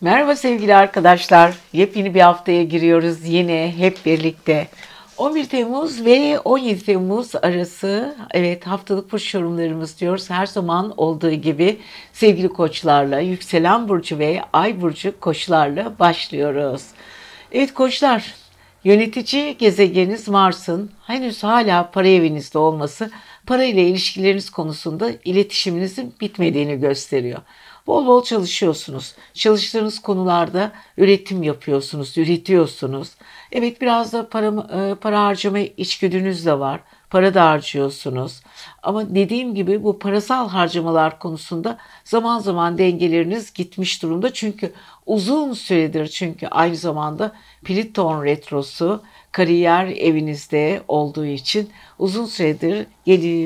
Merhaba sevgili arkadaşlar. Yepyeni bir haftaya giriyoruz yine hep birlikte. 11 Temmuz ve 17 Temmuz arası evet haftalık burç yorumlarımız diyoruz. Her zaman olduğu gibi sevgili koçlarla, yükselen burcu ve ay burcu koçlarla başlıyoruz. Evet koçlar, yönetici gezegeniniz Mars'ın henüz hala para evinizde olması para ile ilişkileriniz konusunda iletişiminizin bitmediğini gösteriyor. Bol bol çalışıyorsunuz. Çalıştığınız konularda üretim yapıyorsunuz, üretiyorsunuz. Evet biraz da para, e, para harcama içgüdünüz de var. Para da harcıyorsunuz. Ama dediğim gibi bu parasal harcamalar konusunda zaman zaman dengeleriniz gitmiş durumda. Çünkü uzun süredir çünkü aynı zamanda Pliton retrosu kariyer evinizde olduğu için uzun süredir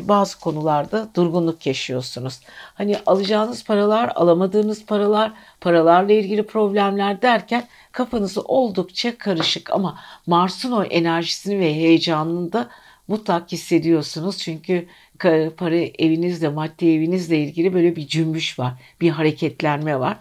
bazı konularda durgunluk yaşıyorsunuz. Hani alacağınız paralar, alamadığınız paralar, paralarla ilgili problemler derken kafanızı oldukça karışık ama Mars'ın o enerjisini ve heyecanını da mutlak hissediyorsunuz. Çünkü para evinizle, maddi evinizle ilgili böyle bir cümbüş var, bir hareketlenme var.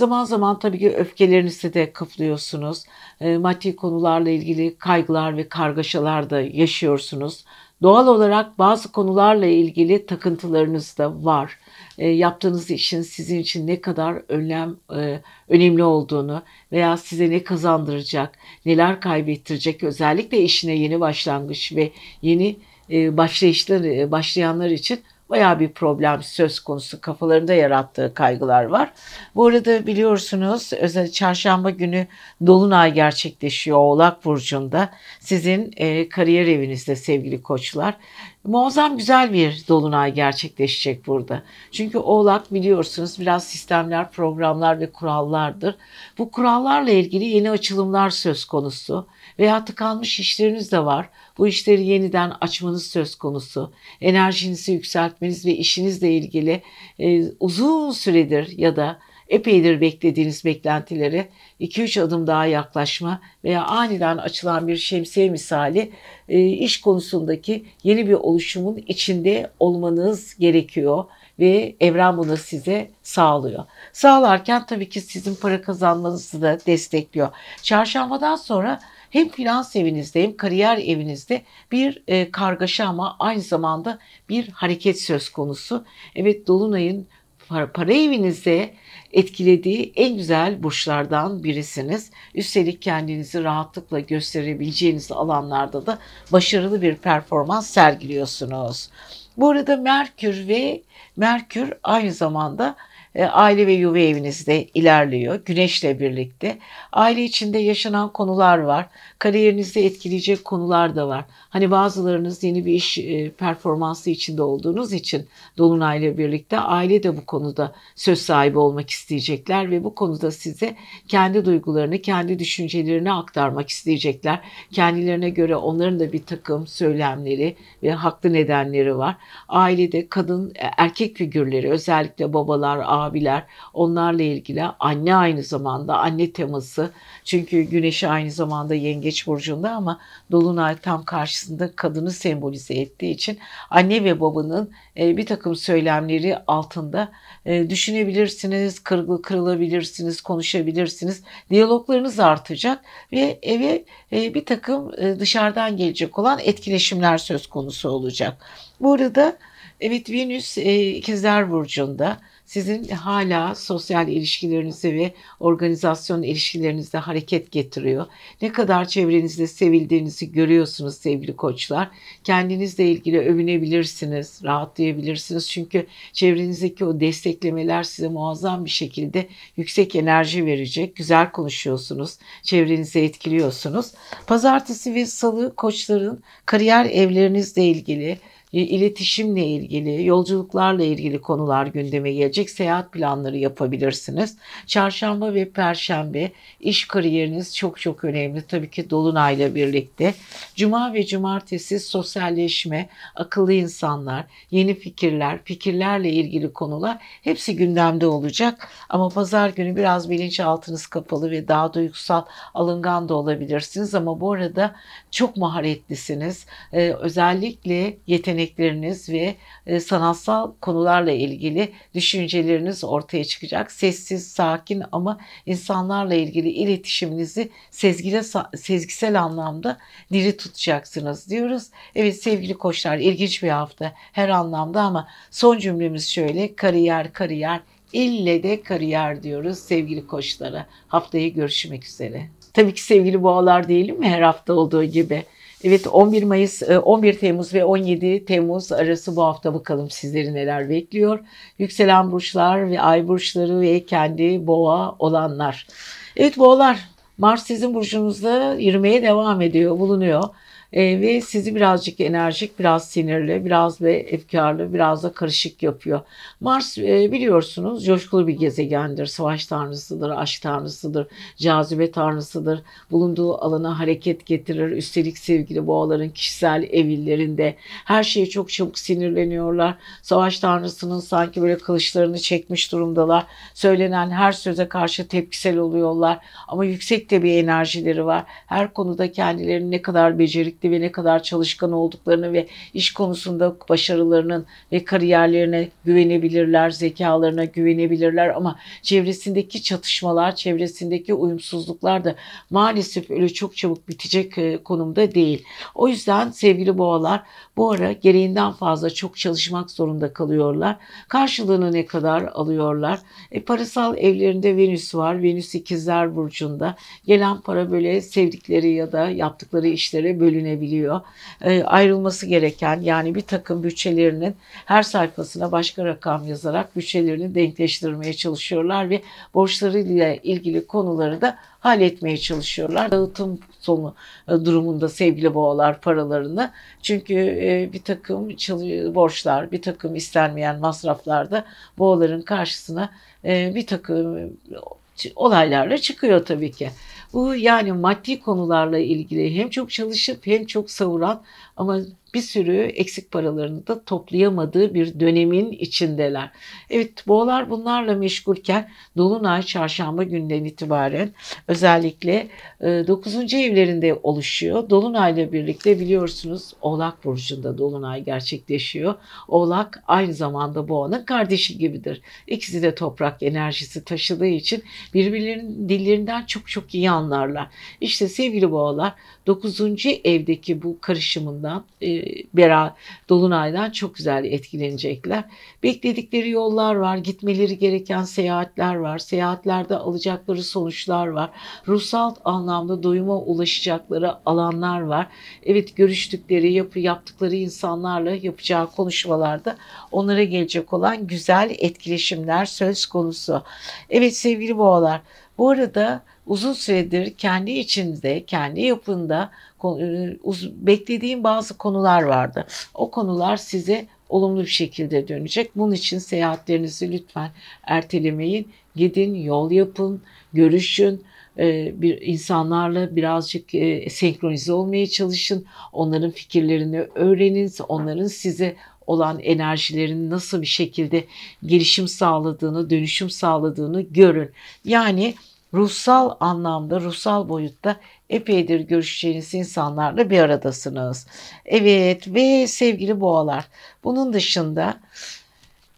Zaman zaman tabii ki öfkelerinizi de kıflıyorsunuz. E, maddi konularla ilgili kaygılar ve kargaşalar da yaşıyorsunuz. Doğal olarak bazı konularla ilgili takıntılarınız da var. E, yaptığınız işin sizin için ne kadar önem e, önemli olduğunu veya size ne kazandıracak, neler kaybettirecek özellikle işine yeni başlangıç ve yeni e, başlayışlar e, başlayanlar için Bayağı bir problem söz konusu kafalarında yarattığı kaygılar var. Bu arada biliyorsunuz özel çarşamba günü dolunay gerçekleşiyor Oğlak burcunda. Sizin e, kariyer evinizde sevgili koçlar. Muazzam güzel bir dolunay gerçekleşecek burada. Çünkü Oğlak biliyorsunuz biraz sistemler, programlar ve kurallardır. Bu kurallarla ilgili yeni açılımlar söz konusu veya tıkanmış işleriniz de var. Bu işleri yeniden açmanız söz konusu. Enerjinizi yükseltmeniz ve işinizle ilgili e, uzun süredir ya da epeydir beklediğiniz beklentilere 2-3 adım daha yaklaşma veya aniden açılan bir şemsiye misali e, iş konusundaki yeni bir oluşumun içinde olmanız gerekiyor ve evren bunu size sağlıyor. Sağlarken tabii ki sizin para kazanmanızı da destekliyor. Çarşambadan sonra hem finans evinizde hem kariyer evinizde bir e, kargaşa ama aynı zamanda bir hareket söz konusu. Evet Dolunay'ın para, para evinizde etkilediği en güzel burçlardan birisiniz. Üstelik kendinizi rahatlıkla gösterebileceğiniz alanlarda da başarılı bir performans sergiliyorsunuz. Bu arada Merkür ve Merkür aynı zamanda aile ve yuva evinizde ilerliyor. Güneşle birlikte. Aile içinde yaşanan konular var. Kariyerinizde etkileyecek konular da var. Hani bazılarınız yeni bir iş e, performansı içinde olduğunuz için Dolunay'la birlikte aile de bu konuda söz sahibi olmak isteyecekler ve bu konuda size kendi duygularını, kendi düşüncelerini aktarmak isteyecekler. Kendilerine göre onların da bir takım söylemleri ve haklı nedenleri var. Ailede kadın, e, erkek figürleri özellikle babalar, abiler onlarla ilgili anne aynı zamanda anne teması çünkü güneşi aynı zamanda yengeç burcunda ama dolunay tam karşısında kadını sembolize ettiği için anne ve babanın e, bir takım söylemleri altında e, düşünebilirsiniz, kırılabilirsiniz, konuşabilirsiniz. Diyaloglarınız artacak ve eve e, bir takım dışarıdan gelecek olan etkileşimler söz konusu olacak. Bu arada evet Venüs ikizler burcunda sizin hala sosyal ilişkilerinizde ve organizasyon ilişkilerinizde hareket getiriyor. Ne kadar çevrenizde sevildiğinizi görüyorsunuz sevgili koçlar. Kendinizle ilgili övünebilirsiniz, rahatlayabilirsiniz. Çünkü çevrenizdeki o desteklemeler size muazzam bir şekilde yüksek enerji verecek. Güzel konuşuyorsunuz, çevrenizi etkiliyorsunuz. Pazartesi ve salı koçların kariyer evlerinizle ilgili iletişimle ilgili, yolculuklarla ilgili konular gündeme gelecek. Seyahat planları yapabilirsiniz. Çarşamba ve perşembe iş kariyeriniz çok çok önemli. Tabii ki dolunayla birlikte. Cuma ve cumartesi sosyalleşme, akıllı insanlar, yeni fikirler, fikirlerle ilgili konular hepsi gündemde olacak. Ama pazar günü biraz bilinçaltınız kapalı ve daha duygusal, alıngan da olabilirsiniz. Ama bu arada çok maharetlisiniz. Ee, özellikle yetenek yetenekleriniz ve e, sanatsal konularla ilgili düşünceleriniz ortaya çıkacak. Sessiz, sakin ama insanlarla ilgili iletişiminizi sezgile, sezgisel anlamda diri tutacaksınız diyoruz. Evet sevgili koçlar ilginç bir hafta her anlamda ama son cümlemiz şöyle kariyer kariyer ille de kariyer diyoruz sevgili koçlara. Haftaya görüşmek üzere. Tabii ki sevgili boğalar değilim mi her hafta olduğu gibi. Evet 11 Mayıs, 11 e, Temmuz ve 17 Temmuz arası bu hafta bakalım sizleri neler bekliyor. Yükselen burçlar ve ay burçları ve kendi boğa olanlar. Evet boğalar Mars sizin burcunuzda yürümeye devam ediyor, bulunuyor. E, ve sizi birazcık enerjik, biraz sinirli, biraz ve efkarlı, biraz da karışık yapıyor. Mars e, biliyorsunuz coşkulu bir gezegendir. Savaş tanrısıdır, aşk tanrısıdır, cazibe tanrısıdır. Bulunduğu alana hareket getirir. Üstelik sevgili boğaların kişisel evillerinde her şeye çok çabuk sinirleniyorlar. Savaş tanrısının sanki böyle kılıçlarını çekmiş durumdalar. Söylenen her söze karşı tepkisel oluyorlar. Ama yüksek de bir enerjileri var. Her konuda kendilerini ne kadar becerik yetenekli ve ne kadar çalışkan olduklarını ve iş konusunda başarılarının ve kariyerlerine güvenebilirler, zekalarına güvenebilirler ama çevresindeki çatışmalar, çevresindeki uyumsuzluklar da maalesef öyle çok çabuk bitecek e, konumda değil. O yüzden sevgili boğalar bu ara gereğinden fazla çok çalışmak zorunda kalıyorlar. Karşılığını ne kadar alıyorlar? E, parasal evlerinde Venüs var. Venüs ikizler burcunda. Gelen para böyle sevdikleri ya da yaptıkları işlere bölünebiliyor. E, ayrılması gereken yani bir takım bütçelerinin her sayfasına başka rakam yazarak bütçelerini denkleştirmeye çalışıyorlar ve borçlarıyla ilgili konuları da halletmeye çalışıyorlar. Dağıtım sonu e, durumunda sevgili boğalar paralarını. Çünkü e, bir takım borçlar, bir takım istenmeyen masraflar da boğaların karşısına e, bir takım olaylarla çıkıyor tabii ki. Bu yani maddi konularla ilgili hem çok çalışıp hem çok savuran ama bir sürü eksik paralarını da toplayamadığı bir dönemin içindeler. Evet boğalar bunlarla meşgulken Dolunay çarşamba günden itibaren özellikle 9. E, evlerinde oluşuyor. Dolunayla birlikte biliyorsunuz Oğlak Burcu'nda Dolunay gerçekleşiyor. Oğlak aynı zamanda boğanın kardeşi gibidir. İkisi de toprak enerjisi taşıdığı için birbirlerinin dillerinden çok çok iyi anlarlar. İşte sevgili boğalar 9. evdeki bu karışımından e, Bera Dolunay'dan çok güzel etkilenecekler. Bekledikleri yollar var, gitmeleri gereken seyahatler var, seyahatlerde alacakları sonuçlar var. Ruhsal anlamda doyuma ulaşacakları alanlar var. Evet görüştükleri, yapı yaptıkları insanlarla yapacağı konuşmalarda onlara gelecek olan güzel etkileşimler söz konusu. Evet sevgili boğalar bu arada uzun süredir kendi içinde, kendi yapında e, beklediğim bazı konular vardı. O konular size olumlu bir şekilde dönecek. Bunun için seyahatlerinizi lütfen ertelemeyin. Gidin, yol yapın, görüşün, e, bir insanlarla birazcık e, senkronize olmaya çalışın. Onların fikirlerini öğrenin. Onların size olan enerjilerin nasıl bir şekilde gelişim sağladığını, dönüşüm sağladığını görün. Yani ruhsal anlamda, ruhsal boyutta epeydir görüşeceğiniz insanlarla bir aradasınız. Evet ve sevgili boğalar bunun dışında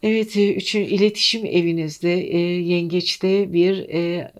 evet üçü iletişim evinizde e, yengeçte bir e,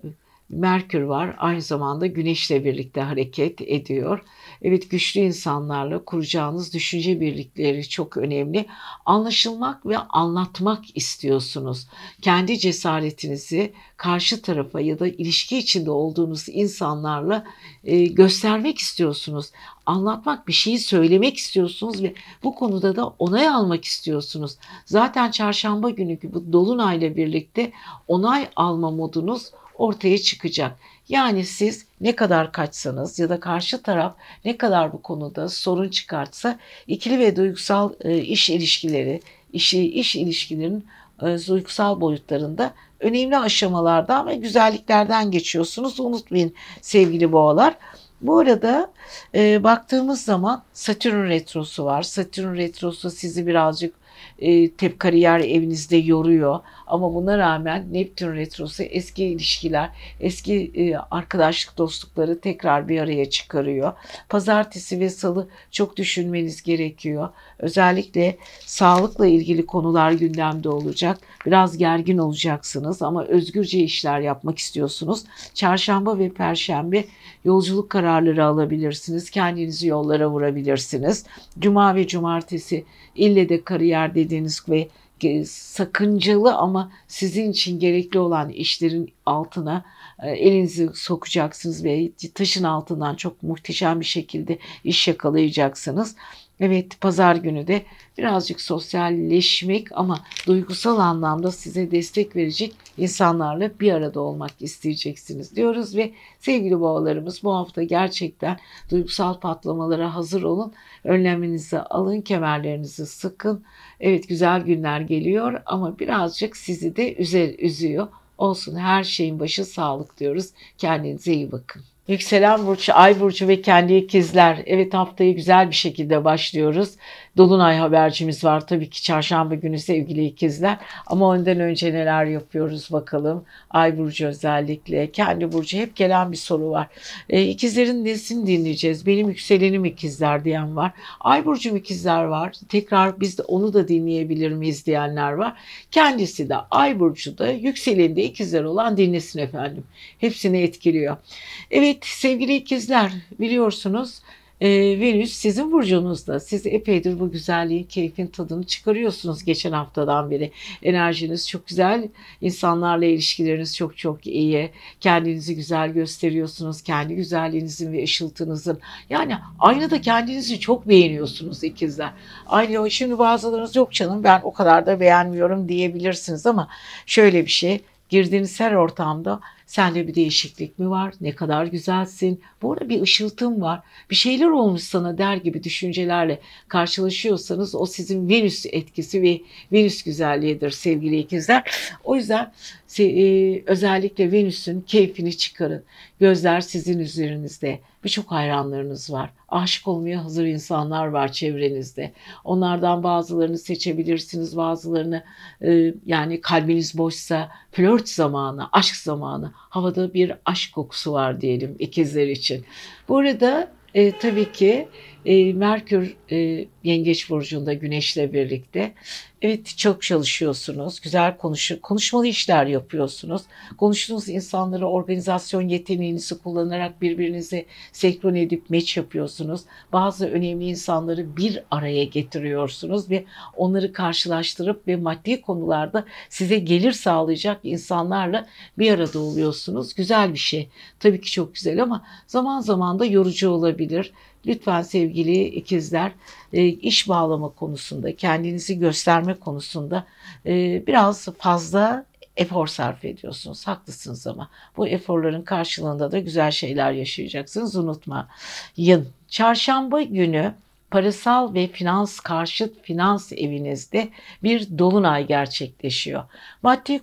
Merkür var. Aynı zamanda Güneşle birlikte hareket ediyor. Evet güçlü insanlarla kuracağınız düşünce birlikleri çok önemli. Anlaşılmak ve anlatmak istiyorsunuz. Kendi cesaretinizi karşı tarafa ya da ilişki içinde olduğunuz insanlarla e, göstermek istiyorsunuz. Anlatmak, bir şeyi söylemek istiyorsunuz ve bu konuda da onay almak istiyorsunuz. Zaten çarşamba günü bu dolunayla birlikte onay alma modunuz ortaya çıkacak. Yani siz ne kadar kaçsanız ya da karşı taraf ne kadar bu konuda sorun çıkartsa ikili ve duygusal e, iş ilişkileri, işi iş ilişkilerin e, duygusal boyutlarında önemli aşamalardan ve güzelliklerden geçiyorsunuz. Unutmayın sevgili boğalar. Bu arada e, baktığımız zaman Satürn retrosu var. Satürn retrosu sizi birazcık E, tep kariyer evinizde yoruyor. Ama buna rağmen Neptün retrosu eski ilişkiler, eski e, arkadaşlık dostlukları tekrar bir araya çıkarıyor. Pazartesi ve salı çok düşünmeniz gerekiyor. Özellikle sağlıkla ilgili konular gündemde olacak. Biraz gergin olacaksınız ama özgürce işler yapmak istiyorsunuz. Çarşamba ve perşembe yolculuk kararları alabilirsiniz. Kendinizi yollara vurabilirsiniz. Cuma ve cumartesi ille de kariyer dediğiniz ve sakıncalı ama sizin için gerekli olan işlerin altına e, elinizi sokacaksınız ve taşın altından çok muhteşem bir şekilde iş yakalayacaksınız. Evet pazar günü de birazcık sosyalleşmek ama duygusal anlamda size destek verecek insanlarla bir arada olmak isteyeceksiniz diyoruz ve sevgili boğalarımız bu hafta gerçekten duygusal patlamalara hazır olun. Önleminizi alın, kemerlerinizi sıkın. Evet güzel günler geliyor ama birazcık sizi de üzer, üzüyor. Olsun her şeyin başı sağlık diyoruz. Kendinize iyi bakın. Yükselen burcu, ay burcu ve kendi ikizler. Evet haftayı güzel bir şekilde başlıyoruz. Dolunay habercimiz var tabii ki çarşamba günü sevgili ikizler. Ama ondan önce neler yapıyoruz bakalım. Ay burcu özellikle, kendi burcu hep gelen bir soru var. E, ikizlerin nesini dinleyeceğiz? Benim yükselenim ikizler diyen var. Ay burcu ikizler var. Tekrar biz de onu da dinleyebilir miyiz diyenler var. Kendisi de ay burcu da yükselende ikizler olan dinlesin efendim. Hepsini etkiliyor. Evet sevgili ikizler biliyorsunuz e, Venüs sizin burcunuzda. Siz epeydir bu güzelliğin, keyfin tadını çıkarıyorsunuz geçen haftadan beri. Enerjiniz çok güzel, insanlarla ilişkileriniz çok çok iyi. Kendinizi güzel gösteriyorsunuz, kendi güzelliğinizin ve ışıltınızın. Yani aynada kendinizi çok beğeniyorsunuz ikizler. Aynı şimdi bazılarınız yok canım ben o kadar da beğenmiyorum diyebilirsiniz ama şöyle bir şey girdiğiniz her ortamda Sende bir değişiklik mi var? Ne kadar güzelsin. Bu arada bir ışıltım var. Bir şeyler olmuş sana der gibi düşüncelerle karşılaşıyorsanız o sizin Venüs etkisi ve Venüs güzelliğidir sevgili ikizler. O yüzden e, özellikle Venüs'ün keyfini çıkarın. Gözler sizin üzerinizde. Birçok hayranlarınız var. Aşık olmaya hazır insanlar var çevrenizde. Onlardan bazılarını seçebilirsiniz, bazılarını e, yani kalbiniz boşsa flört zamanı, aşk zamanı, havada bir aşk kokusu var diyelim ikizler için. Bu arada e, tabii ki e, Merkür e, Yengeç Burcu'nda Güneş'le birlikte. Evet çok çalışıyorsunuz. Güzel konuşur, konuşmalı işler yapıyorsunuz. Konuştuğunuz insanları organizasyon yeteneğinizi kullanarak birbirinizi senkron edip meç yapıyorsunuz. Bazı önemli insanları bir araya getiriyorsunuz ve onları karşılaştırıp ve maddi konularda size gelir sağlayacak insanlarla bir arada oluyorsunuz. Güzel bir şey. Tabii ki çok güzel ama zaman zaman da yorucu olabilir Lütfen sevgili ikizler e, iş bağlama konusunda, kendinizi gösterme konusunda e, biraz fazla efor sarf ediyorsunuz. Haklısınız ama bu eforların karşılığında da güzel şeyler yaşayacaksınız. Unutmayın. Çarşamba günü parasal ve finans karşıt finans evinizde bir dolunay gerçekleşiyor. Maddi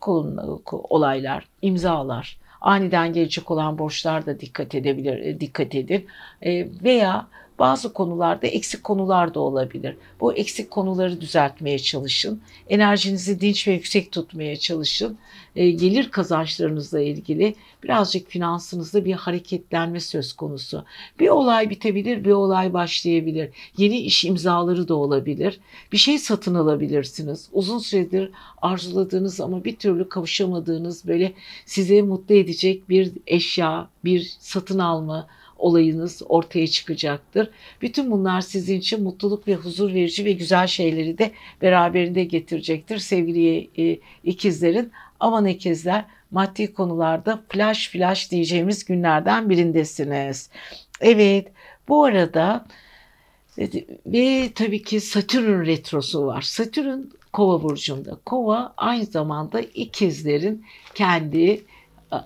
olaylar, imzalar, aniden gelecek olan borçlar da dikkat edebilir, e, dikkat edin. E, veya bazı konularda eksik konular da olabilir. Bu eksik konuları düzeltmeye çalışın. Enerjinizi dinç ve yüksek tutmaya çalışın. E, gelir kazançlarınızla ilgili birazcık finansınızda bir hareketlenme söz konusu. Bir olay bitebilir, bir olay başlayabilir. Yeni iş imzaları da olabilir. Bir şey satın alabilirsiniz. Uzun süredir arzuladığınız ama bir türlü kavuşamadığınız böyle size mutlu edecek bir eşya, bir satın alma, olayınız ortaya çıkacaktır. Bütün bunlar sizin için mutluluk ve huzur verici ve güzel şeyleri de beraberinde getirecektir sevgili e, ikizlerin. Aman ikizler maddi konularda flash flash diyeceğimiz günlerden birindesiniz. Evet bu arada e, ve tabii ki Satürn retrosu var. Satürn Kova burcunda. Kova aynı zamanda ikizlerin kendi e,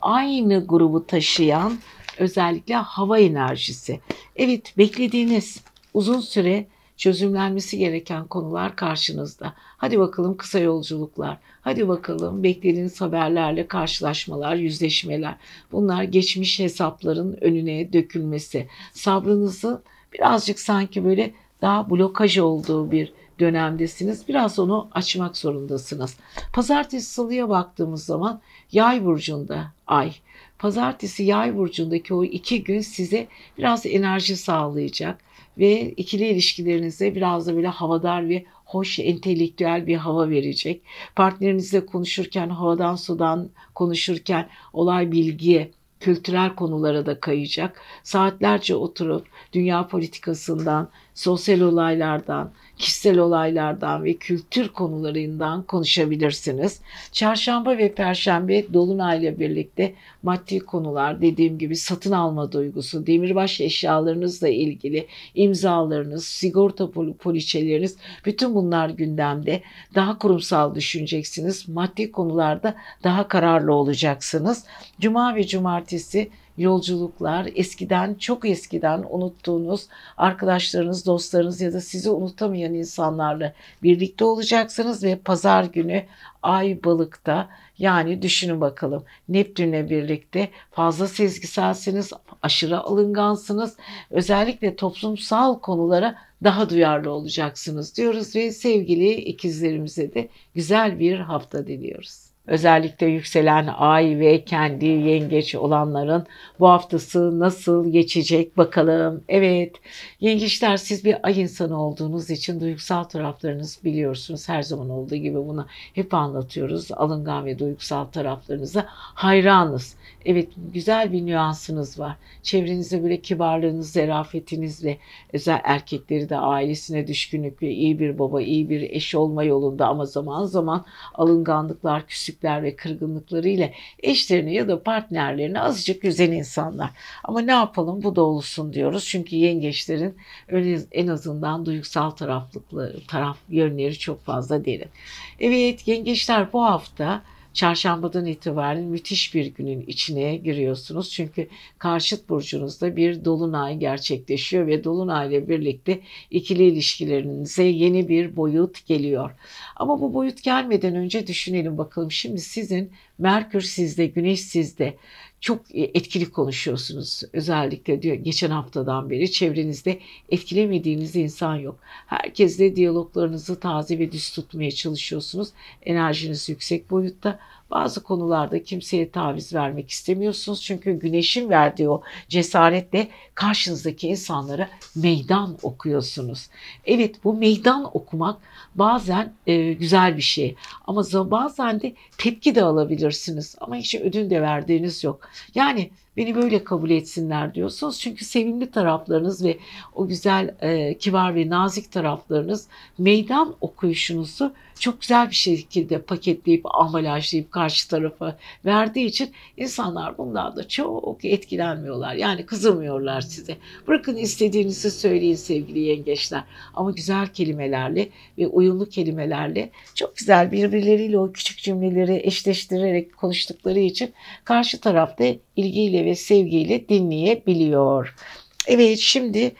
aynı grubu taşıyan özellikle hava enerjisi. Evet beklediğiniz uzun süre çözümlenmesi gereken konular karşınızda. Hadi bakalım kısa yolculuklar. Hadi bakalım beklediğiniz haberlerle karşılaşmalar, yüzleşmeler. Bunlar geçmiş hesapların önüne dökülmesi. Sabrınızı birazcık sanki böyle daha blokaj olduğu bir dönemdesiniz. Biraz onu açmak zorundasınız. Pazartesi salıya baktığımız zaman yay burcunda ay. Pazartesi yay burcundaki o iki gün size biraz enerji sağlayacak ve ikili ilişkilerinize biraz da böyle havadar ve hoş entelektüel bir hava verecek. Partnerinizle konuşurken havadan sudan konuşurken olay bilgiye kültürel konulara da kayacak. Saatlerce oturup dünya politikasından, sosyal olaylardan, kişisel olaylardan ve kültür konularından konuşabilirsiniz. Çarşamba ve perşembe dolunayla birlikte maddi konular dediğim gibi satın alma duygusu, demirbaş eşyalarınızla ilgili imzalarınız, sigorta poliçeleriniz bütün bunlar gündemde. Daha kurumsal düşüneceksiniz. Maddi konularda daha kararlı olacaksınız. Cuma ve cumartesi yolculuklar, eskiden çok eskiden unuttuğunuz arkadaşlarınız, dostlarınız ya da sizi unutamayan insanlarla birlikte olacaksınız ve pazar günü Ay balıkta yani düşünün bakalım Neptün'le birlikte fazla sezgiselsiniz, aşırı alıngansınız. Özellikle toplumsal konulara daha duyarlı olacaksınız diyoruz ve sevgili ikizlerimize de güzel bir hafta diliyoruz. Özellikle yükselen ay ve kendi yengeç olanların bu haftası nasıl geçecek bakalım. Evet yengeçler siz bir ay insanı olduğunuz için duygusal taraflarınız biliyorsunuz. Her zaman olduğu gibi bunu hep anlatıyoruz. Alıngan ve duygusal taraflarınıza hayranız. Evet güzel bir nüansınız var. Çevrenizde böyle kibarlığınız, zarafetinizle özel erkekleri de ailesine düşkünlük ve iyi bir baba, iyi bir eş olma yolunda ama zaman zaman alınganlıklar, küslükler ve kırgınlıkları ile eşlerini ya da partnerlerini azıcık üzen insanlar. Ama ne yapalım bu da olsun diyoruz. Çünkü yengeçlerin en azından duygusal taraflıklı taraf yönleri çok fazla derin. Evet yengeçler bu hafta çarşambadan itibaren müthiş bir günün içine giriyorsunuz. Çünkü karşıt burcunuzda bir dolunay gerçekleşiyor ve dolunay ile birlikte ikili ilişkilerinize yeni bir boyut geliyor. Ama bu boyut gelmeden önce düşünelim bakalım. Şimdi sizin Merkür sizde, Güneş sizde çok etkili konuşuyorsunuz. Özellikle diyor geçen haftadan beri çevrenizde etkilemediğiniz insan yok. Herkesle diyaloglarınızı taze ve düz tutmaya çalışıyorsunuz. Enerjiniz yüksek boyutta. Bazı konularda kimseye taviz vermek istemiyorsunuz. Çünkü güneşin verdiği o cesaretle karşınızdaki insanlara meydan okuyorsunuz. Evet bu meydan okumak bazen e, güzel bir şey ama bazen de tepki de alabilirsiniz ama hiç ödün de verdiğiniz yok. Yani beni böyle kabul etsinler diyorsunuz. Çünkü sevimli taraflarınız ve o güzel, e, kibar ve nazik taraflarınız meydan okuyuşunuzu çok güzel bir şekilde paketleyip ambalajlayıp karşı tarafa verdiği için insanlar bundan da çok etkilenmiyorlar. Yani kızamıyorlar size. Bırakın istediğinizi söyleyin sevgili yengeçler. Ama güzel kelimelerle ve uyumlu kelimelerle çok güzel birbirleriyle o küçük cümleleri eşleştirerek konuştukları için karşı tarafta ilgiyle ve sevgiyle dinleyebiliyor. Evet şimdi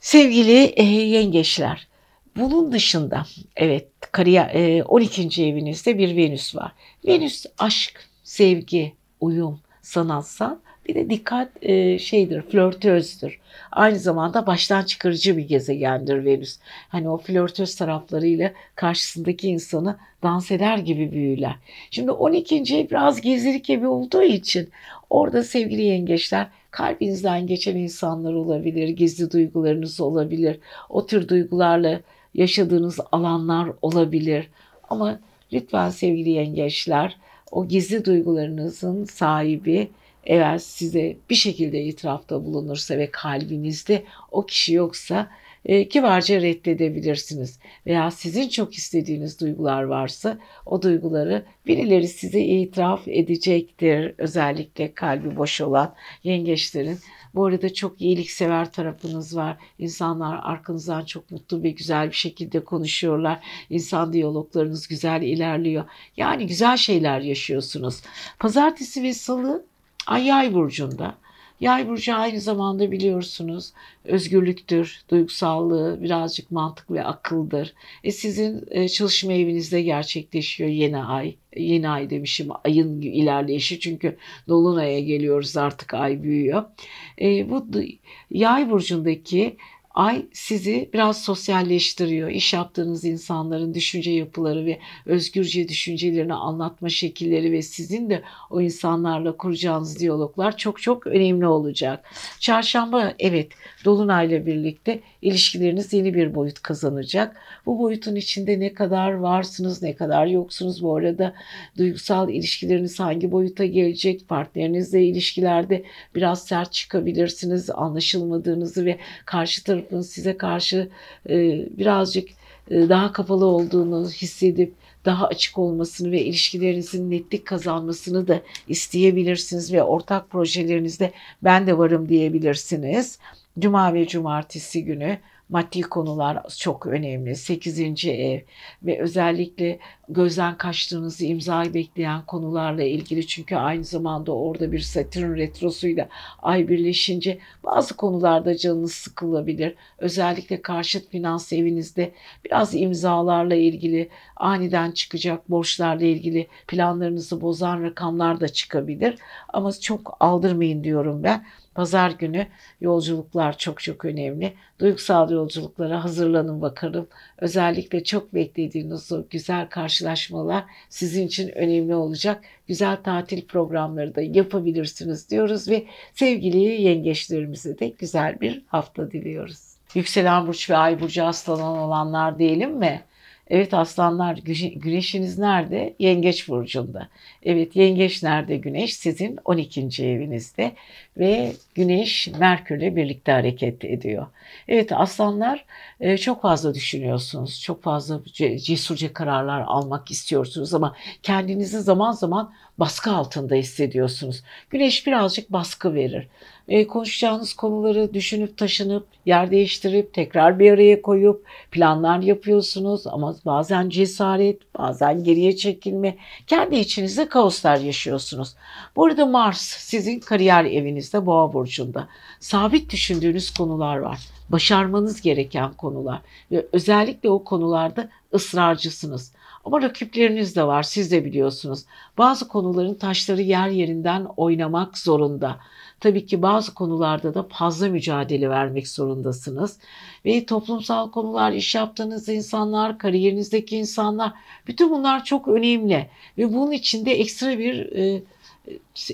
sevgili e, yengeçler bunun dışında evet kariyer 12. evinizde bir Venüs var. Venüs aşk, sevgi, uyum, sanatsal bir de dikkat e, şeydir, flörtözdür. Aynı zamanda baştan çıkarıcı bir gezegendir Venüs. Hani o flörtöz taraflarıyla karşısındaki insanı dans eder gibi büyüler. Şimdi 12. ev biraz gizlilik evi olduğu için orada sevgili yengeçler kalbinizden geçen insanlar olabilir, gizli duygularınız olabilir. O tür duygularla yaşadığınız alanlar olabilir. Ama lütfen sevgili yengeçler o gizli duygularınızın sahibi eğer size bir şekilde itirafta bulunursa ve kalbinizde o kişi yoksa e, kibarca reddedebilirsiniz. Veya sizin çok istediğiniz duygular varsa o duyguları birileri size itiraf edecektir. Özellikle kalbi boş olan yengeçlerin. Bu arada çok iyiliksever tarafınız var. İnsanlar arkanızdan çok mutlu ve güzel bir şekilde konuşuyorlar. İnsan diyaloglarınız güzel ilerliyor. Yani güzel şeyler yaşıyorsunuz. Pazartesi ve salı Ay yay burcunda. Yay burcu aynı zamanda biliyorsunuz özgürlüktür, duygusallığı, birazcık mantık ve akıldır. E sizin e, çalışma evinizde gerçekleşiyor yeni ay. Yeni ay demişim ayın ilerleyişi çünkü dolunaya geliyoruz artık ay büyüyor. E, bu yay burcundaki Ay sizi biraz sosyalleştiriyor. İş yaptığınız insanların düşünce yapıları ve özgürce düşüncelerini anlatma şekilleri ve sizin de o insanlarla kuracağınız diyaloglar çok çok önemli olacak. Çarşamba evet Dolunay'la birlikte ilişkileriniz yeni bir boyut kazanacak. Bu boyutun içinde ne kadar varsınız, ne kadar yoksunuz bu arada duygusal ilişkileriniz hangi boyuta gelecek, partnerinizle ilişkilerde biraz sert çıkabilirsiniz, anlaşılmadığınızı ve karşı tarafın size karşı e, birazcık e, daha kapalı olduğunu hissedip daha açık olmasını ve ilişkilerinizin netlik kazanmasını da isteyebilirsiniz ve ortak projelerinizde ben de varım diyebilirsiniz. Cuma ve cumartesi günü maddi konular çok önemli. 8. ev ve özellikle gözden kaçtığınızı imza bekleyen konularla ilgili çünkü aynı zamanda orada bir Satürn retrosuyla ay birleşince bazı konularda canınız sıkılabilir. Özellikle karşıt finans evinizde biraz imzalarla ilgili aniden çıkacak borçlarla ilgili planlarınızı bozan rakamlar da çıkabilir. Ama çok aldırmayın diyorum ben. Pazar günü yolculuklar çok çok önemli. Duygusal yolculuklara hazırlanın bakalım. Özellikle çok beklediğiniz o güzel karşılaşmalar sizin için önemli olacak. Güzel tatil programları da yapabilirsiniz diyoruz ve sevgili yengeçlerimize de güzel bir hafta diliyoruz. Yükselen burç ve ay burcu aslanan olanlar diyelim mi? Evet aslanlar güneşiniz nerede? Yengeç burcunda. Evet yengeç nerede güneş? Sizin 12. evinizde ve güneş Merkür'le birlikte hareket ediyor. Evet aslanlar e, çok fazla düşünüyorsunuz. Çok fazla cesurca kararlar almak istiyorsunuz ama kendinizi zaman zaman baskı altında hissediyorsunuz. Güneş birazcık baskı verir. E, konuşacağınız konuları düşünüp taşınıp yer değiştirip tekrar bir araya koyup planlar yapıyorsunuz ama bazen cesaret, bazen geriye çekilme, kendi içinizde kaoslar yaşıyorsunuz. Bu arada Mars sizin kariyer evinizde Boğa burcunda. Sabit düşündüğünüz konular var. Başarmanız gereken konular ve özellikle o konularda ısrarcısınız. Ama rakipleriniz de var siz de biliyorsunuz. Bazı konuların taşları yer yerinden oynamak zorunda. Tabii ki bazı konularda da fazla mücadele vermek zorundasınız. Ve toplumsal konular, iş yaptığınız insanlar, kariyerinizdeki insanlar bütün bunlar çok önemli. Ve bunun içinde ekstra bir e,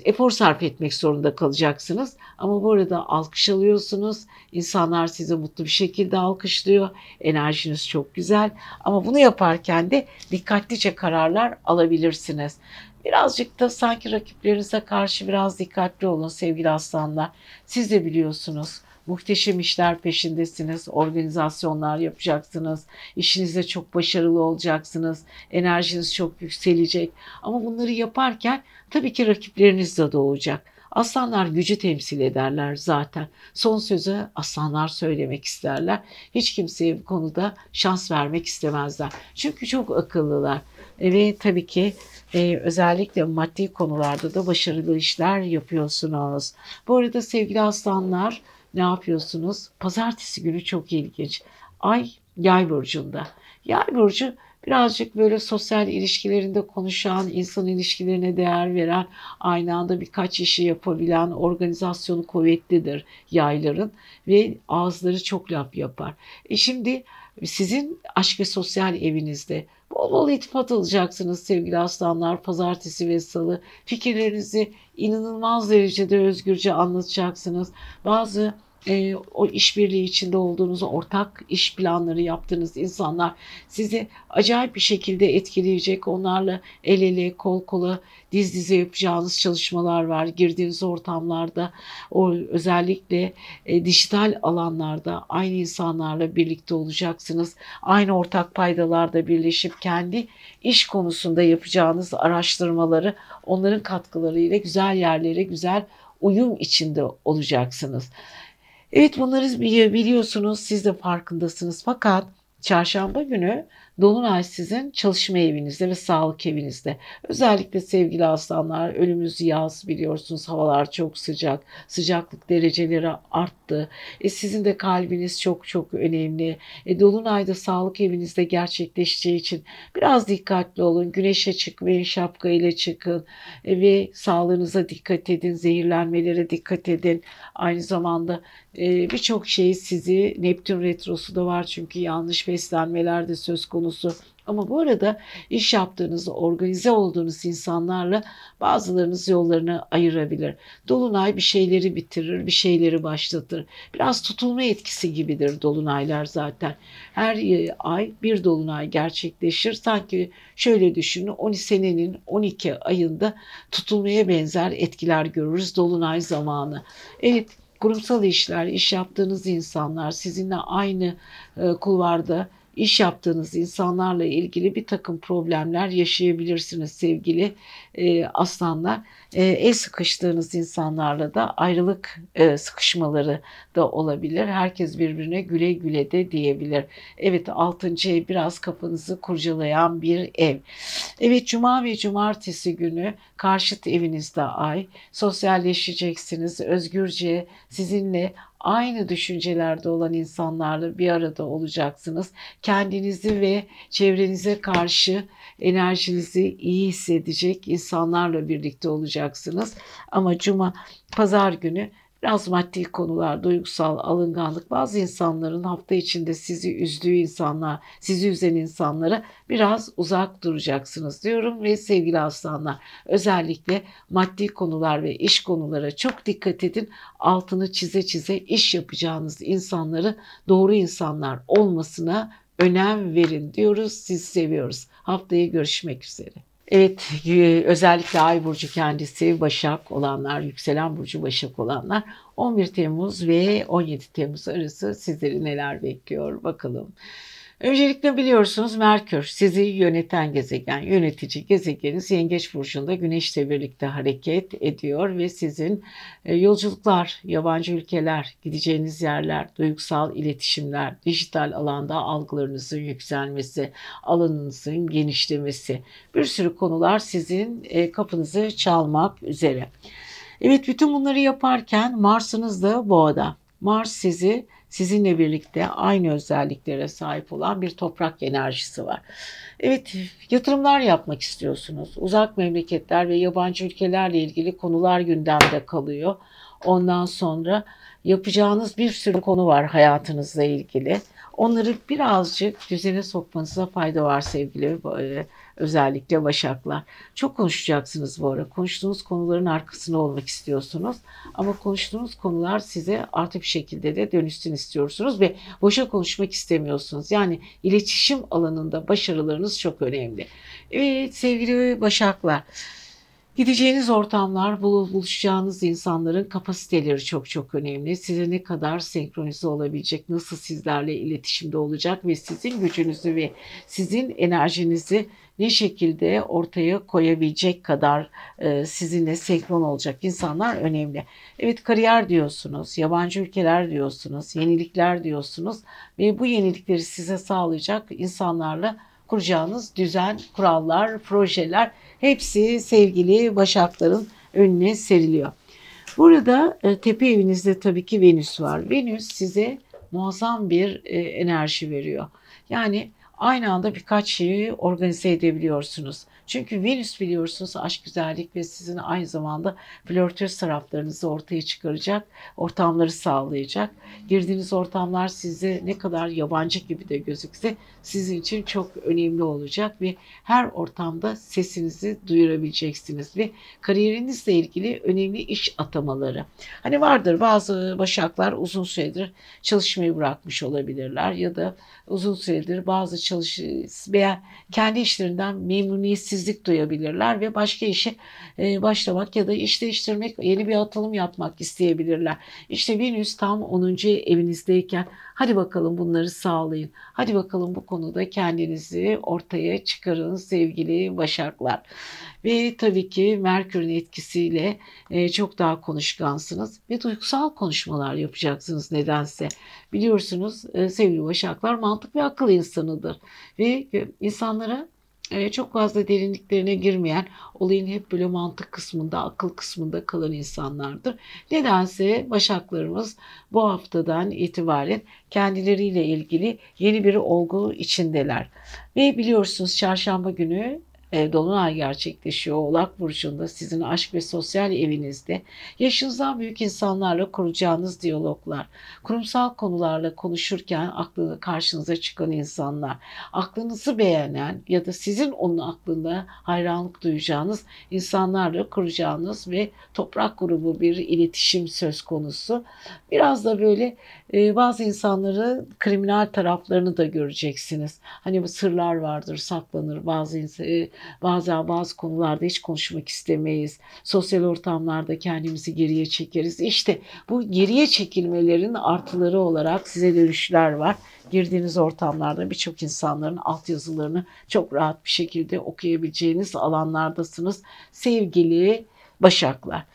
efor sarf etmek zorunda kalacaksınız. Ama bu arada alkış alıyorsunuz. İnsanlar sizi mutlu bir şekilde alkışlıyor. Enerjiniz çok güzel. Ama bunu yaparken de dikkatlice kararlar alabilirsiniz. Birazcık da sanki rakiplerinize karşı biraz dikkatli olun sevgili aslanlar. Siz de biliyorsunuz muhteşem işler peşindesiniz, organizasyonlar yapacaksınız, işinizde çok başarılı olacaksınız, enerjiniz çok yükselecek. Ama bunları yaparken tabii ki rakipleriniz de doğacak. Aslanlar gücü temsil ederler zaten. Son sözü aslanlar söylemek isterler. Hiç kimseye bu konuda şans vermek istemezler. Çünkü çok akıllılar. Ve tabii ki e, özellikle maddi konularda da başarılı işler yapıyorsunuz. Bu arada sevgili aslanlar ne yapıyorsunuz? Pazartesi günü çok ilginç. Ay yay burcunda. Yay burcu birazcık böyle sosyal ilişkilerinde konuşan, insan ilişkilerine değer veren, aynı anda birkaç işi yapabilen, organizasyonu kuvvetlidir yayların ve ağızları çok laf yapar. E şimdi sizin aşk ve sosyal evinizde bol bol iltifat alacaksınız sevgili aslanlar. Pazartesi ve salı fikirlerinizi inanılmaz derecede özgürce anlatacaksınız. Bazı e, o işbirliği içinde olduğunuz, ortak iş planları yaptığınız insanlar sizi acayip bir şekilde etkileyecek. Onlarla el ele, kol kola, diz dize yapacağınız çalışmalar var. Girdiğiniz ortamlarda o özellikle e, dijital alanlarda aynı insanlarla birlikte olacaksınız. Aynı ortak paydalarda birleşip kendi iş konusunda yapacağınız araştırmaları onların katkılarıyla güzel yerlere, güzel uyum içinde olacaksınız. Evet bunları biliyorsunuz siz de farkındasınız fakat çarşamba günü Dolunay sizin çalışma evinizde ve sağlık evinizde. Özellikle sevgili aslanlar önümüz yaz biliyorsunuz havalar çok sıcak. Sıcaklık dereceleri arttı. E, sizin de kalbiniz çok çok önemli. E, Dolunay'da sağlık evinizde gerçekleşeceği için biraz dikkatli olun. Güneşe çıkmayın, şapka ile çıkın e, ve sağlığınıza dikkat edin, zehirlenmelere dikkat edin. Aynı zamanda e, birçok şey sizi Neptün retrosu da var çünkü yanlış beslenmeler de söz konusu. Ama bu arada iş yaptığınız, organize olduğunuz insanlarla bazılarınız yollarını ayırabilir. Dolunay bir şeyleri bitirir, bir şeyleri başlatır. Biraz tutulma etkisi gibidir dolunaylar zaten. Her ay bir dolunay gerçekleşir. Sanki şöyle düşünün 12 senenin 12 ayında tutulmaya benzer etkiler görürüz dolunay zamanı. Evet kurumsal işler, iş yaptığınız insanlar, sizinle aynı e, kulvarda iş yaptığınız insanlarla ilgili bir takım problemler yaşayabilirsiniz sevgili e, aslanlar. E, el sıkıştığınız insanlarla da ayrılık e, sıkışmaları da olabilir. Herkes birbirine güle güle de diyebilir. Evet 6. ev biraz kafanızı kurcalayan bir ev. Evet cuma ve cumartesi günü karşıt evinizde ay. Sosyalleşeceksiniz. Özgürce sizinle aynı düşüncelerde olan insanlarla bir arada olacaksınız. Kendinizi ve çevrenize karşı enerjinizi iyi hissedecek insanlarla birlikte olacaksınız. Ama cuma pazar günü Biraz maddi konular, duygusal alınganlık, bazı insanların hafta içinde sizi üzdüğü insanlar, sizi üzen insanlara biraz uzak duracaksınız diyorum ve sevgili aslanlar özellikle maddi konular ve iş konulara çok dikkat edin. Altını çize çize iş yapacağınız insanları doğru insanlar olmasına önem verin diyoruz. Sizi seviyoruz. Haftaya görüşmek üzere. Evet özellikle Ay burcu kendisi Başak olanlar, yükselen burcu Başak olanlar 11 Temmuz ve 17 Temmuz arası sizleri neler bekliyor bakalım. Öncelikle biliyorsunuz Merkür sizi yöneten gezegen, yönetici gezegeniniz Yengeç Burcu'nda Güneş'le birlikte hareket ediyor ve sizin e, yolculuklar, yabancı ülkeler, gideceğiniz yerler, duygusal iletişimler, dijital alanda algılarınızın yükselmesi, alanınızın genişlemesi, bir sürü konular sizin e, kapınızı çalmak üzere. Evet bütün bunları yaparken Mars'ınız da boğada. Mars sizi sizinle birlikte aynı özelliklere sahip olan bir toprak enerjisi var. Evet, yatırımlar yapmak istiyorsunuz. Uzak memleketler ve yabancı ülkelerle ilgili konular gündemde kalıyor. Ondan sonra yapacağınız bir sürü konu var hayatınızla ilgili. Onları birazcık düzene sokmanıza fayda var sevgili e, özellikle başaklar. Çok konuşacaksınız bu ara. Konuştuğunuz konuların arkasında olmak istiyorsunuz. Ama konuştuğunuz konular size artı bir şekilde de dönüşsün istiyorsunuz ve boşa konuşmak istemiyorsunuz. Yani iletişim alanında başarılarınız çok önemli. Evet sevgili başaklar. Gideceğiniz ortamlar, buluşacağınız insanların kapasiteleri çok çok önemli. Size ne kadar senkronize olabilecek, nasıl sizlerle iletişimde olacak ve sizin gücünüzü ve sizin enerjinizi ne şekilde ortaya koyabilecek kadar e, sizinle senkron olacak insanlar önemli. Evet kariyer diyorsunuz, yabancı ülkeler diyorsunuz, yenilikler diyorsunuz ve bu yenilikleri size sağlayacak insanlarla kuracağınız düzen, kurallar, projeler hepsi sevgili başakların önüne seriliyor. Burada e, tepe evinizde tabii ki Venüs var. Venüs size muazzam bir e, enerji veriyor. Yani aynı anda birkaç şeyi organize edebiliyorsunuz. Çünkü Venüs biliyorsunuz aşk güzellik ve sizin aynı zamanda flörtöz taraflarınızı ortaya çıkaracak, ortamları sağlayacak. Girdiğiniz ortamlar size ne kadar yabancı gibi de gözükse sizin için çok önemli olacak ve her ortamda sesinizi duyurabileceksiniz ve kariyerinizle ilgili önemli iş atamaları. Hani vardır bazı başaklar uzun süredir çalışmayı bırakmış olabilirler ya da uzun süredir bazı çalış veya kendi işlerinden memnuniyetsiz ümitsizlik duyabilirler ve başka işe e, başlamak ya da iş değiştirmek, yeni bir atılım yapmak isteyebilirler. İşte Venüs tam 10. evinizdeyken hadi bakalım bunları sağlayın. Hadi bakalım bu konuda kendinizi ortaya çıkarın sevgili başaklar. Ve tabii ki Merkür'ün etkisiyle e, çok daha konuşkansınız ve duygusal konuşmalar yapacaksınız nedense. Biliyorsunuz e, sevgili başaklar mantık ve akıl insanıdır ve insanlara çok fazla derinliklerine girmeyen, olayın hep böyle mantık kısmında, akıl kısmında kalan insanlardır. Nedense başaklarımız bu haftadan itibaren kendileriyle ilgili yeni bir olgu içindeler. Ve biliyorsunuz çarşamba günü e, Dolunay gerçekleşiyor Oğlak Burcu'nda sizin aşk ve sosyal evinizde yaşınızdan büyük insanlarla kuracağınız diyaloglar, kurumsal konularla konuşurken aklına karşınıza çıkan insanlar, aklınızı beğenen ya da sizin onun aklında hayranlık duyacağınız insanlarla kuracağınız ve toprak grubu bir iletişim söz konusu. Biraz da böyle e, bazı insanları kriminal taraflarını da göreceksiniz. Hani bu sırlar vardır, saklanır. Bazı e, bazen bazı konularda hiç konuşmak istemeyiz. Sosyal ortamlarda kendimizi geriye çekeriz. İşte bu geriye çekilmelerin artıları olarak size dönüşler var. Girdiğiniz ortamlarda birçok insanların altyazılarını çok rahat bir şekilde okuyabileceğiniz alanlardasınız. Sevgili Başaklar.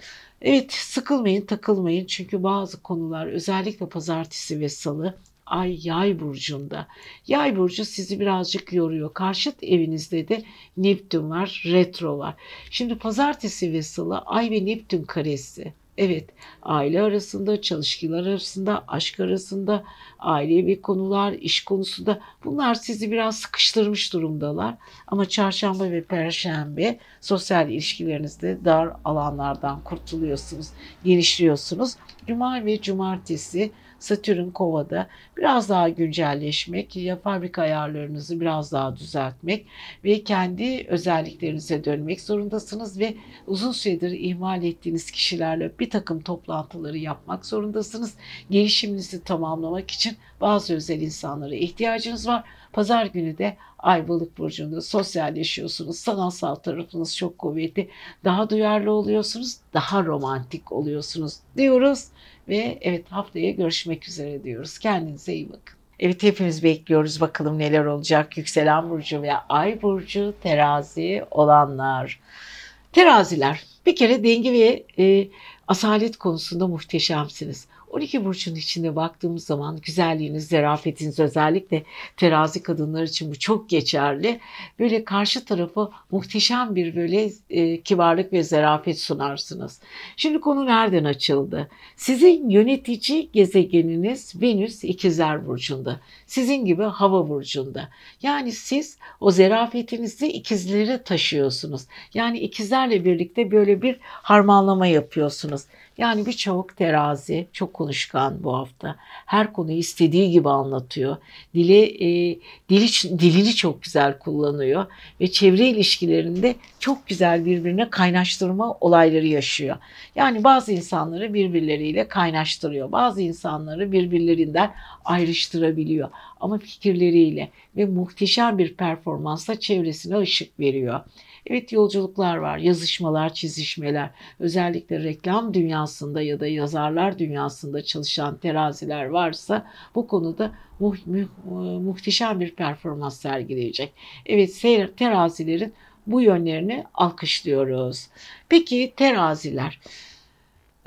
Evet sıkılmayın takılmayın çünkü bazı konular özellikle pazartesi ve salı Ay yay burcunda. Yay burcu sizi birazcık yoruyor. Karşıt evinizde de Neptün var, retro var. Şimdi pazartesi ve salı ay ve Neptün karesi. Evet, aile arasında, çalışkiler arasında, aşk arasında, ailevi konular, iş konusunda bunlar sizi biraz sıkıştırmış durumdalar. Ama çarşamba ve perşembe sosyal ilişkilerinizde dar alanlardan kurtuluyorsunuz, genişliyorsunuz. Cuma ve cumartesi Satürn kovada biraz daha güncelleşmek, ya fabrika ayarlarınızı biraz daha düzeltmek ve kendi özelliklerinize dönmek zorundasınız ve uzun süredir ihmal ettiğiniz kişilerle bir takım toplantıları yapmak zorundasınız. Gelişiminizi tamamlamak için bazı özel insanlara ihtiyacınız var. Pazar günü de Ay balık burcunda sosyalleşiyorsunuz. Sanatsal tarafınız çok kuvvetli. Daha duyarlı oluyorsunuz. Daha romantik oluyorsunuz diyoruz. Ve evet haftaya görüşmek üzere diyoruz. Kendinize iyi bakın. Evet hepimiz bekliyoruz bakalım neler olacak. Yükselen burcu ve ay burcu terazi olanlar. Teraziler bir kere denge ve e, asalet konusunda muhteşemsiniz. 12 burcun içinde baktığımız zaman güzelliğiniz, zarafetiniz özellikle terazi kadınlar için bu çok geçerli. Böyle karşı tarafa muhteşem bir böyle e, kibarlık ve zarafet sunarsınız. Şimdi konu nereden açıldı? Sizin yönetici gezegeniniz Venüs ikizler burcunda. Sizin gibi hava burcunda. Yani siz o zarafetinizi ikizlere taşıyorsunuz. Yani ikizlerle birlikte böyle bir harmanlama yapıyorsunuz. Yani birçok terazi çok konuşkan bu hafta. Her konuyu istediği gibi anlatıyor. Dili, e, dili, dilini çok güzel kullanıyor ve çevre ilişkilerinde çok güzel birbirine kaynaştırma olayları yaşıyor. Yani bazı insanları birbirleriyle kaynaştırıyor. Bazı insanları birbirlerinden ayrıştırabiliyor. Ama fikirleriyle ve muhteşem bir performansla çevresine ışık veriyor. Evet yolculuklar var, yazışmalar, çizişmeler. Özellikle reklam dünyasında ya da yazarlar dünyasında çalışan teraziler varsa bu konuda mu mu muhteşem bir performans sergileyecek. Evet terazilerin bu yönlerini alkışlıyoruz. Peki teraziler.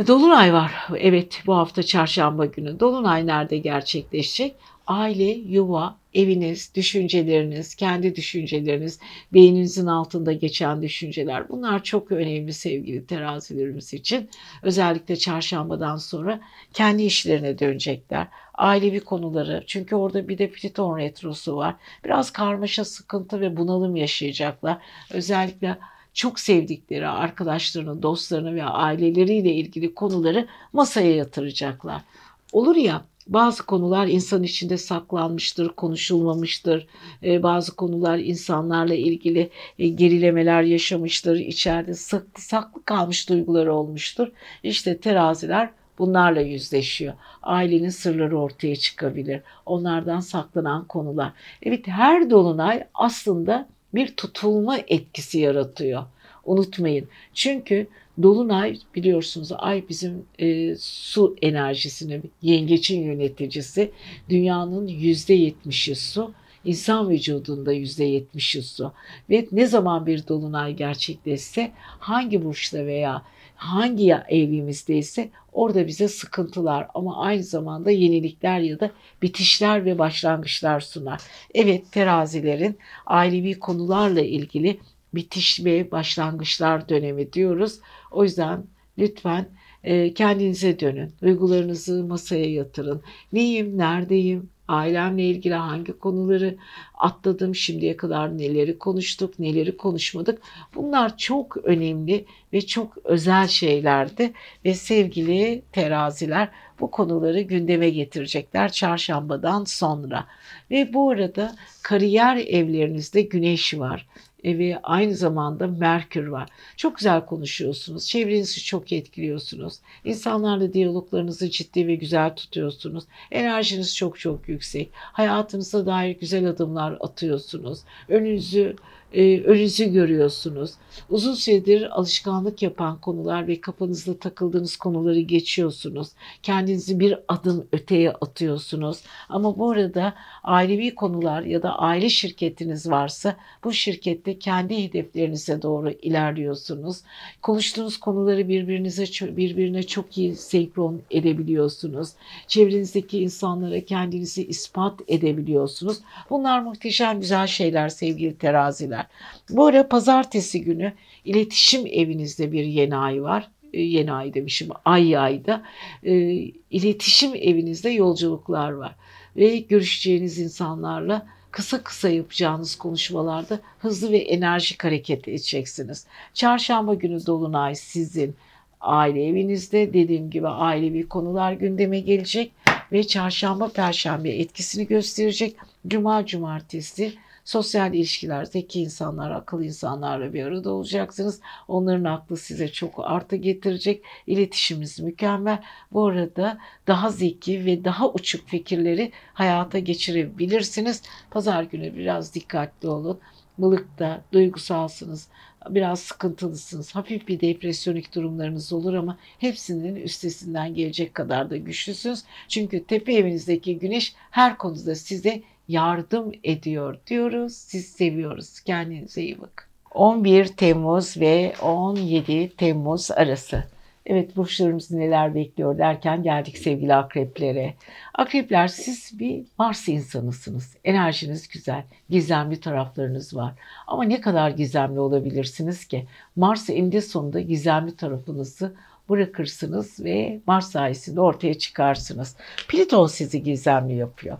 Dolunay var. Evet bu hafta çarşamba günü. Dolunay nerede gerçekleşecek? Aile, yuva, eviniz, düşünceleriniz, kendi düşünceleriniz, beyninizin altında geçen düşünceler bunlar çok önemli sevgili terazilerimiz için. Özellikle çarşambadan sonra kendi işlerine dönecekler. Ailevi konuları çünkü orada bir de Plüton retrosu var. Biraz karmaşa, sıkıntı ve bunalım yaşayacaklar. Özellikle çok sevdikleri arkadaşlarını, dostlarını ve aileleriyle ilgili konuları masaya yatıracaklar. Olur ya bazı konular insan içinde saklanmıştır, konuşulmamıştır. E, bazı konular insanlarla ilgili e, gerilemeler yaşamıştır. İçeride saklı, saklı kalmış duyguları olmuştur. İşte teraziler bunlarla yüzleşiyor. Ailenin sırları ortaya çıkabilir. Onlardan saklanan konular. Evet her dolunay aslında bir tutulma etkisi yaratıyor. Unutmayın. Çünkü Dolunay biliyorsunuz ay bizim e, su enerjisini yengeçin yöneticisi. Dünyanın yüzde yetmişi su. İnsan vücudunda yüzde yetmişi su. Ve ne zaman bir dolunay gerçekleşse hangi burçta veya hangi evimizdeyse orada bize sıkıntılar ama aynı zamanda yenilikler ya da bitişler ve başlangıçlar sunar. Evet terazilerin ailevi konularla ilgili bitiş ve başlangıçlar dönemi diyoruz. O yüzden lütfen e, kendinize dönün. Duygularınızı masaya yatırın. Neyim, neredeyim, ailemle ilgili hangi konuları atladım, şimdiye kadar neleri konuştuk, neleri konuşmadık. Bunlar çok önemli ve çok özel şeylerdi ve sevgili teraziler bu konuları gündeme getirecekler çarşambadan sonra. Ve bu arada kariyer evlerinizde güneş var ve aynı zamanda Merkür var. Çok güzel konuşuyorsunuz. Çevrenizi çok etkiliyorsunuz. İnsanlarla diyaloglarınızı ciddi ve güzel tutuyorsunuz. Enerjiniz çok çok yüksek. Hayatınıza dair güzel adımlar atıyorsunuz. Önünüzü e, önünüzü görüyorsunuz. Uzun süredir alışkanlık yapan konular ve kafanızda takıldığınız konuları geçiyorsunuz. Kendinizi bir adım öteye atıyorsunuz. Ama bu arada ailevi konular ya da aile şirketiniz varsa bu şirkette kendi hedeflerinize doğru ilerliyorsunuz. Konuştuğunuz konuları birbirinize birbirine çok iyi senkron edebiliyorsunuz. Çevrenizdeki insanlara kendinizi ispat edebiliyorsunuz. Bunlar muhteşem güzel şeyler sevgili teraziler eder. Bu ara pazartesi günü iletişim evinizde bir yeni ay var. E, yeni ay demişim ay ayda. E, iletişim evinizde yolculuklar var. Ve görüşeceğiniz insanlarla kısa kısa yapacağınız konuşmalarda hızlı ve enerjik hareket edeceksiniz. Çarşamba günü Dolunay sizin aile evinizde dediğim gibi ailevi konular gündeme gelecek ve çarşamba perşembe etkisini gösterecek. Cuma cumartesi Sosyal ilişkiler, zeki insanlar, akıllı insanlarla bir arada olacaksınız. Onların aklı size çok artı getirecek. İletişimimiz mükemmel. Bu arada daha zeki ve daha uçuk fikirleri hayata geçirebilirsiniz. Pazar günü biraz dikkatli olun. Balıkta duygusalsınız, biraz sıkıntılısınız, hafif bir depresyonik durumlarınız olur ama hepsinin üstesinden gelecek kadar da güçlüsünüz. Çünkü tepe evinizdeki güneş her konuda size yardım ediyor diyoruz. Siz seviyoruz. Kendinize iyi bakın. 11 Temmuz ve 17 Temmuz arası. Evet burçlarımızı neler bekliyor derken geldik sevgili akreplere. Akrepler siz bir Mars insanısınız. Enerjiniz güzel, gizemli taraflarınız var. Ama ne kadar gizemli olabilirsiniz ki? Mars eninde sonunda gizemli tarafınızı bırakırsınız ve Mars sayesinde ortaya çıkarsınız. Plüton sizi gizemli yapıyor.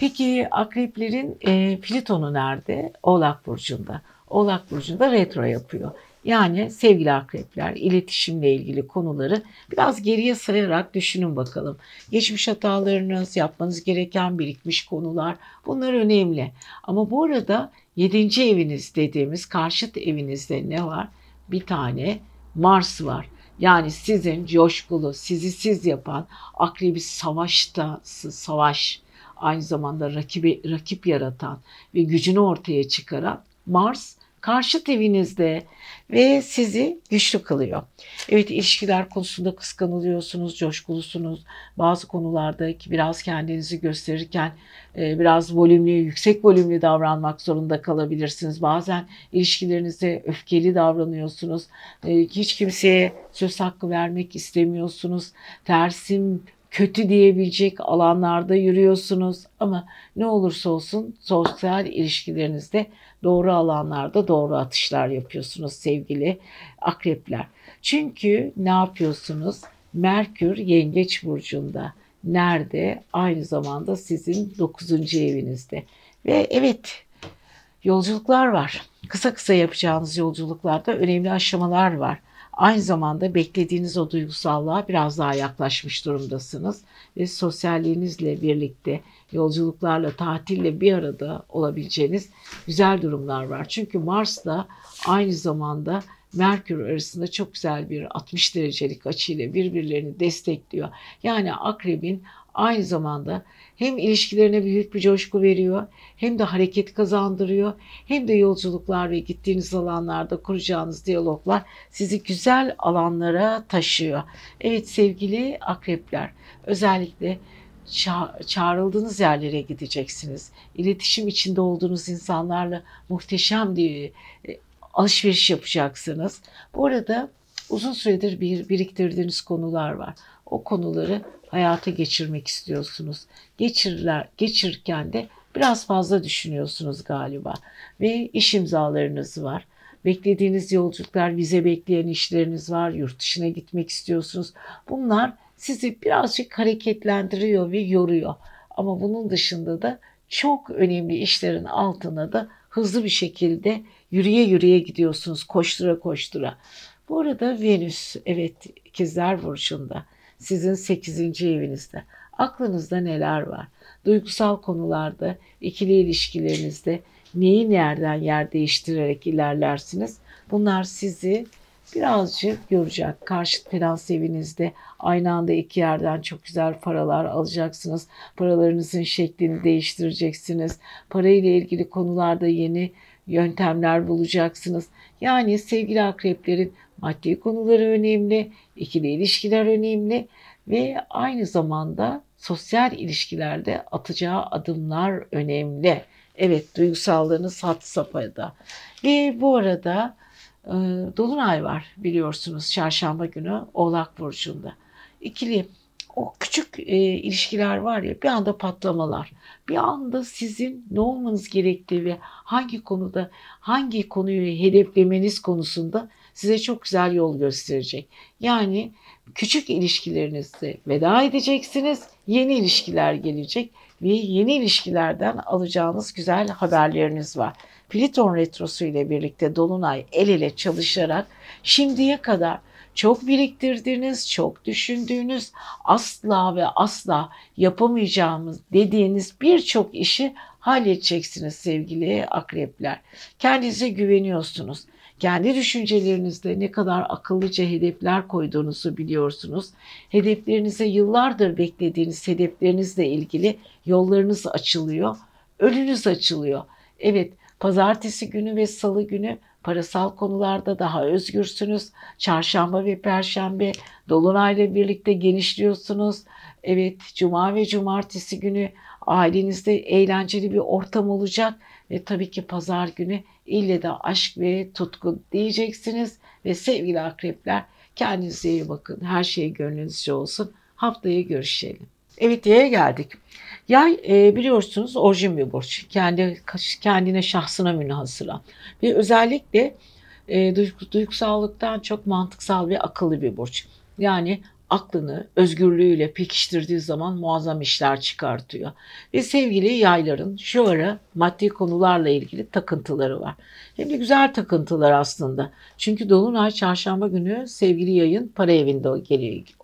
Peki akreplerin e, Plüton'u nerede? Oğlak Burcu'nda. Oğlak Burcu'nda retro yapıyor. Yani sevgili akrepler iletişimle ilgili konuları biraz geriye sayarak düşünün bakalım. Geçmiş hatalarınız, yapmanız gereken birikmiş konular bunlar önemli. Ama bu arada 7. eviniz dediğimiz karşıt evinizde ne var? Bir tane Mars var. Yani sizin coşkulu, sizi siz yapan akrebi savaşta, savaş, aynı zamanda rakibi, rakip yaratan ve gücünü ortaya çıkaran Mars karşıt evinizde ve sizi güçlü kılıyor. Evet ilişkiler konusunda kıskanılıyorsunuz, coşkulusunuz. Bazı konularda biraz kendinizi gösterirken e, biraz volümlü, yüksek volümlü davranmak zorunda kalabilirsiniz. Bazen ilişkilerinizde öfkeli davranıyorsunuz. E, hiç kimseye söz hakkı vermek istemiyorsunuz. Tersim kötü diyebilecek alanlarda yürüyorsunuz ama ne olursa olsun sosyal ilişkilerinizde doğru alanlarda doğru atışlar yapıyorsunuz sevgili akrepler. Çünkü ne yapıyorsunuz? Merkür Yengeç burcunda. Nerede? Aynı zamanda sizin 9. evinizde. Ve evet yolculuklar var. Kısa kısa yapacağınız yolculuklarda önemli aşamalar var aynı zamanda beklediğiniz o duygusallığa biraz daha yaklaşmış durumdasınız ve sosyalliğinizle birlikte yolculuklarla, tatille bir arada olabileceğiniz güzel durumlar var. Çünkü Mars da aynı zamanda Merkür arasında çok güzel bir 60 derecelik açıyla birbirlerini destekliyor. Yani akrebin aynı zamanda hem ilişkilerine büyük bir coşku veriyor, hem de hareket kazandırıyor, hem de yolculuklar ve gittiğiniz alanlarda kuracağınız diyaloglar sizi güzel alanlara taşıyor. Evet sevgili akrepler, özellikle çağrıldığınız yerlere gideceksiniz. İletişim içinde olduğunuz insanlarla muhteşem bir e, alışveriş yapacaksınız. Bu arada uzun süredir bir biriktirdiğiniz konular var. O konuları hayata geçirmek istiyorsunuz. Geçirirler, geçirirken de biraz fazla düşünüyorsunuz galiba. Ve iş imzalarınız var. Beklediğiniz yolculuklar, vize bekleyen işleriniz var. Yurt dışına gitmek istiyorsunuz. Bunlar sizi birazcık hareketlendiriyor ve yoruyor. Ama bunun dışında da çok önemli işlerin altına da hızlı bir şekilde yürüye yürüye gidiyorsunuz koştura koştura. Bu arada Venüs evet ikizler burcunda sizin 8. evinizde. Aklınızda neler var? Duygusal konularda, ikili ilişkilerinizde neyi nereden yer değiştirerek ilerlersiniz? Bunlar sizi birazcık yoracak. Karşıt finans evinizde aynı anda iki yerden çok güzel paralar alacaksınız. Paralarınızın şeklini değiştireceksiniz. Parayla ilgili konularda yeni yöntemler bulacaksınız. Yani sevgili akreplerin maddi konuları önemli, ikili ilişkiler önemli ve aynı zamanda sosyal ilişkilerde atacağı adımlar önemli. Evet duygusallığınız hat safhada. Ve bu arada e, Dolunay var biliyorsunuz çarşamba günü Oğlak Burcu'nda. İkili o küçük e, ilişkiler var ya bir anda patlamalar. Bir anda sizin ne olmanız gerektiği ve hangi konuda hangi konuyu hedeflemeniz konusunda size çok güzel yol gösterecek. Yani küçük ilişkilerinizde veda edeceksiniz. Yeni ilişkiler gelecek ve yeni ilişkilerden alacağınız güzel haberleriniz var. Pliton retrosu ile birlikte Dolunay el ele çalışarak şimdiye kadar çok biriktirdiğiniz, çok düşündüğünüz, asla ve asla yapamayacağımız dediğiniz birçok işi halledeceksiniz sevgili akrepler. Kendinize güveniyorsunuz. Kendi düşüncelerinizde ne kadar akıllıca hedefler koyduğunuzu biliyorsunuz. Hedeflerinize yıllardır beklediğiniz hedeflerinizle ilgili yollarınız açılıyor. Önünüz açılıyor. Evet, pazartesi günü ve salı günü parasal konularda daha özgürsünüz. Çarşamba ve perşembe dolunayla birlikte genişliyorsunuz. Evet, cuma ve cumartesi günü ailenizde eğlenceli bir ortam olacak ve tabii ki pazar günü ille de aşk ve tutku diyeceksiniz ve sevgili akrepler kendinize iyi bakın. Her şey gönlünüzce olsun. Haftaya görüşelim. Evet yaya geldik. Yay e, biliyorsunuz orijin bir burç. Kendi kendine şahsına münhasıra. Ve özellikle e, duygusallıktan çok mantıksal ve akıllı bir burç. Yani aklını özgürlüğüyle pekiştirdiği zaman muazzam işler çıkartıyor. Ve sevgili yayların şu ara maddi konularla ilgili takıntıları var. Hem de güzel takıntılar aslında. Çünkü Dolunay çarşamba günü sevgili yayın para evinde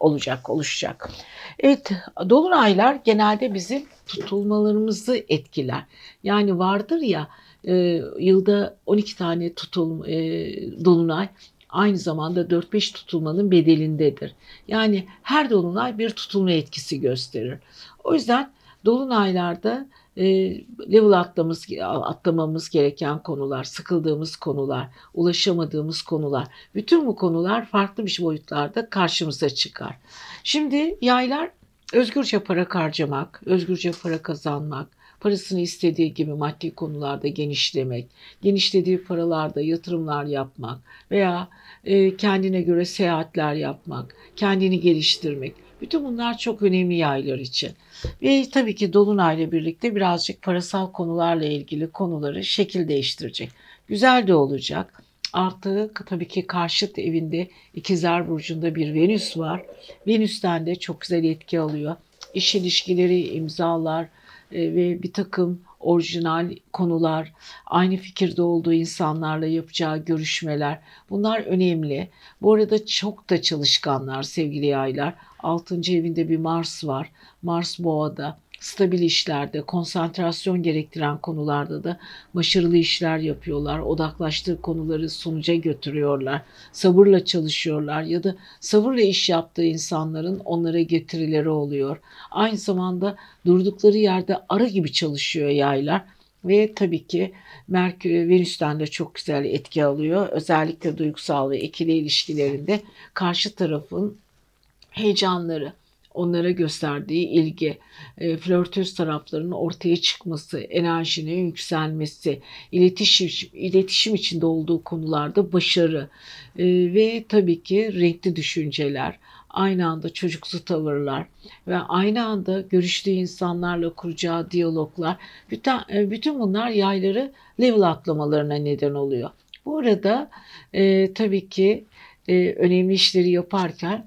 olacak, oluşacak. Evet, Dolunaylar genelde bizim tutulmalarımızı etkiler. Yani vardır ya e, yılda 12 tane tutul e, dolunay aynı zamanda 4-5 tutulmanın bedelindedir. Yani her dolunay bir tutulma etkisi gösterir. O yüzden dolunaylarda e, level atlamamız, atlamamız gereken konular, sıkıldığımız konular, ulaşamadığımız konular, bütün bu konular farklı bir boyutlarda karşımıza çıkar. Şimdi yaylar özgürce para harcamak, özgürce para kazanmak, parasını istediği gibi maddi konularda genişlemek, genişlediği paralarda yatırımlar yapmak veya e, kendine göre seyahatler yapmak, kendini geliştirmek. Bütün bunlar çok önemli yaylar için. Ve tabii ki Dolunay'la birlikte birazcık parasal konularla ilgili konuları şekil değiştirecek. Güzel de olacak. Artı tabii ki karşıt evinde ikizler burcunda bir Venüs var. Venüs'ten de çok güzel etki alıyor. İş ilişkileri, imzalar, ve bir takım orijinal konular, aynı fikirde olduğu insanlarla yapacağı görüşmeler bunlar önemli. Bu arada çok da çalışkanlar sevgili yaylar. 6. evinde bir Mars var. Mars Boğa'da. Stabil işlerde, konsantrasyon gerektiren konularda da başarılı işler yapıyorlar. Odaklaştığı konuları sonuca götürüyorlar. Sabırla çalışıyorlar ya da sabırla iş yaptığı insanların onlara getirileri oluyor. Aynı zamanda durdukları yerde arı gibi çalışıyor yaylar. Ve tabii ki Merkür Venüs'ten de çok güzel etki alıyor. Özellikle duygusal ve ikili ilişkilerinde karşı tarafın heyecanları, onlara gösterdiği ilgi, e, flörtöz taraflarının ortaya çıkması, enerjinin yükselmesi, iletişim, iletişim içinde olduğu konularda başarı e, ve tabii ki renkli düşünceler, aynı anda çocuksu tavırlar ve aynı anda görüştüğü insanlarla kuracağı diyaloglar, bütün, e, bütün bunlar yayları level atlamalarına neden oluyor. Bu arada e, tabii ki e, önemli işleri yaparken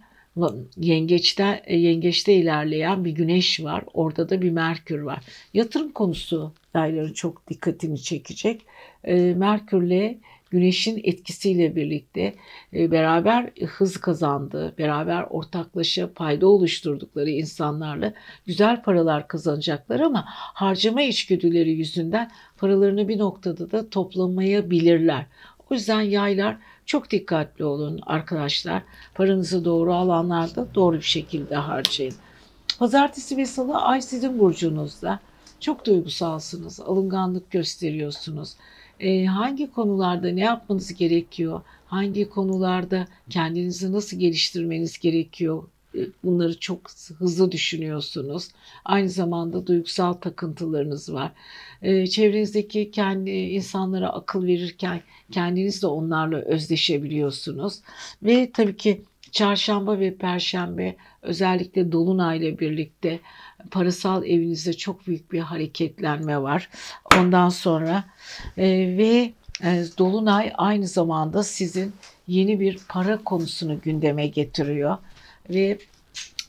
yengeçte e, yengeçte ilerleyen bir güneş var. Orada da bir Merkür var. Yatırım konusu yayların çok dikkatini çekecek. E, Merkürle Güneşin etkisiyle birlikte e, beraber hız kazandığı, beraber ortaklaşa payda oluşturdukları insanlarla güzel paralar kazanacaklar ama harcama içgüdüleri yüzünden paralarını bir noktada da toplamayabilirler. O yüzden yaylar çok dikkatli olun arkadaşlar. Paranızı doğru alanlarda doğru bir şekilde harcayın. Pazartesi ve salı ay sizin burcunuzda. Çok duygusalsınız, alınganlık gösteriyorsunuz. Ee, hangi konularda ne yapmanız gerekiyor? Hangi konularda kendinizi nasıl geliştirmeniz gerekiyor? E, bunları çok hızlı düşünüyorsunuz. Aynı zamanda duygusal takıntılarınız var. Ee, çevrenizdeki kendi insanlara akıl verirken kendiniz de onlarla özdeşebiliyorsunuz. Ve tabii ki çarşamba ve perşembe özellikle dolunayla birlikte parasal evinizde çok büyük bir hareketlenme var. Ondan sonra e, ve e, dolunay aynı zamanda sizin yeni bir para konusunu gündeme getiriyor ve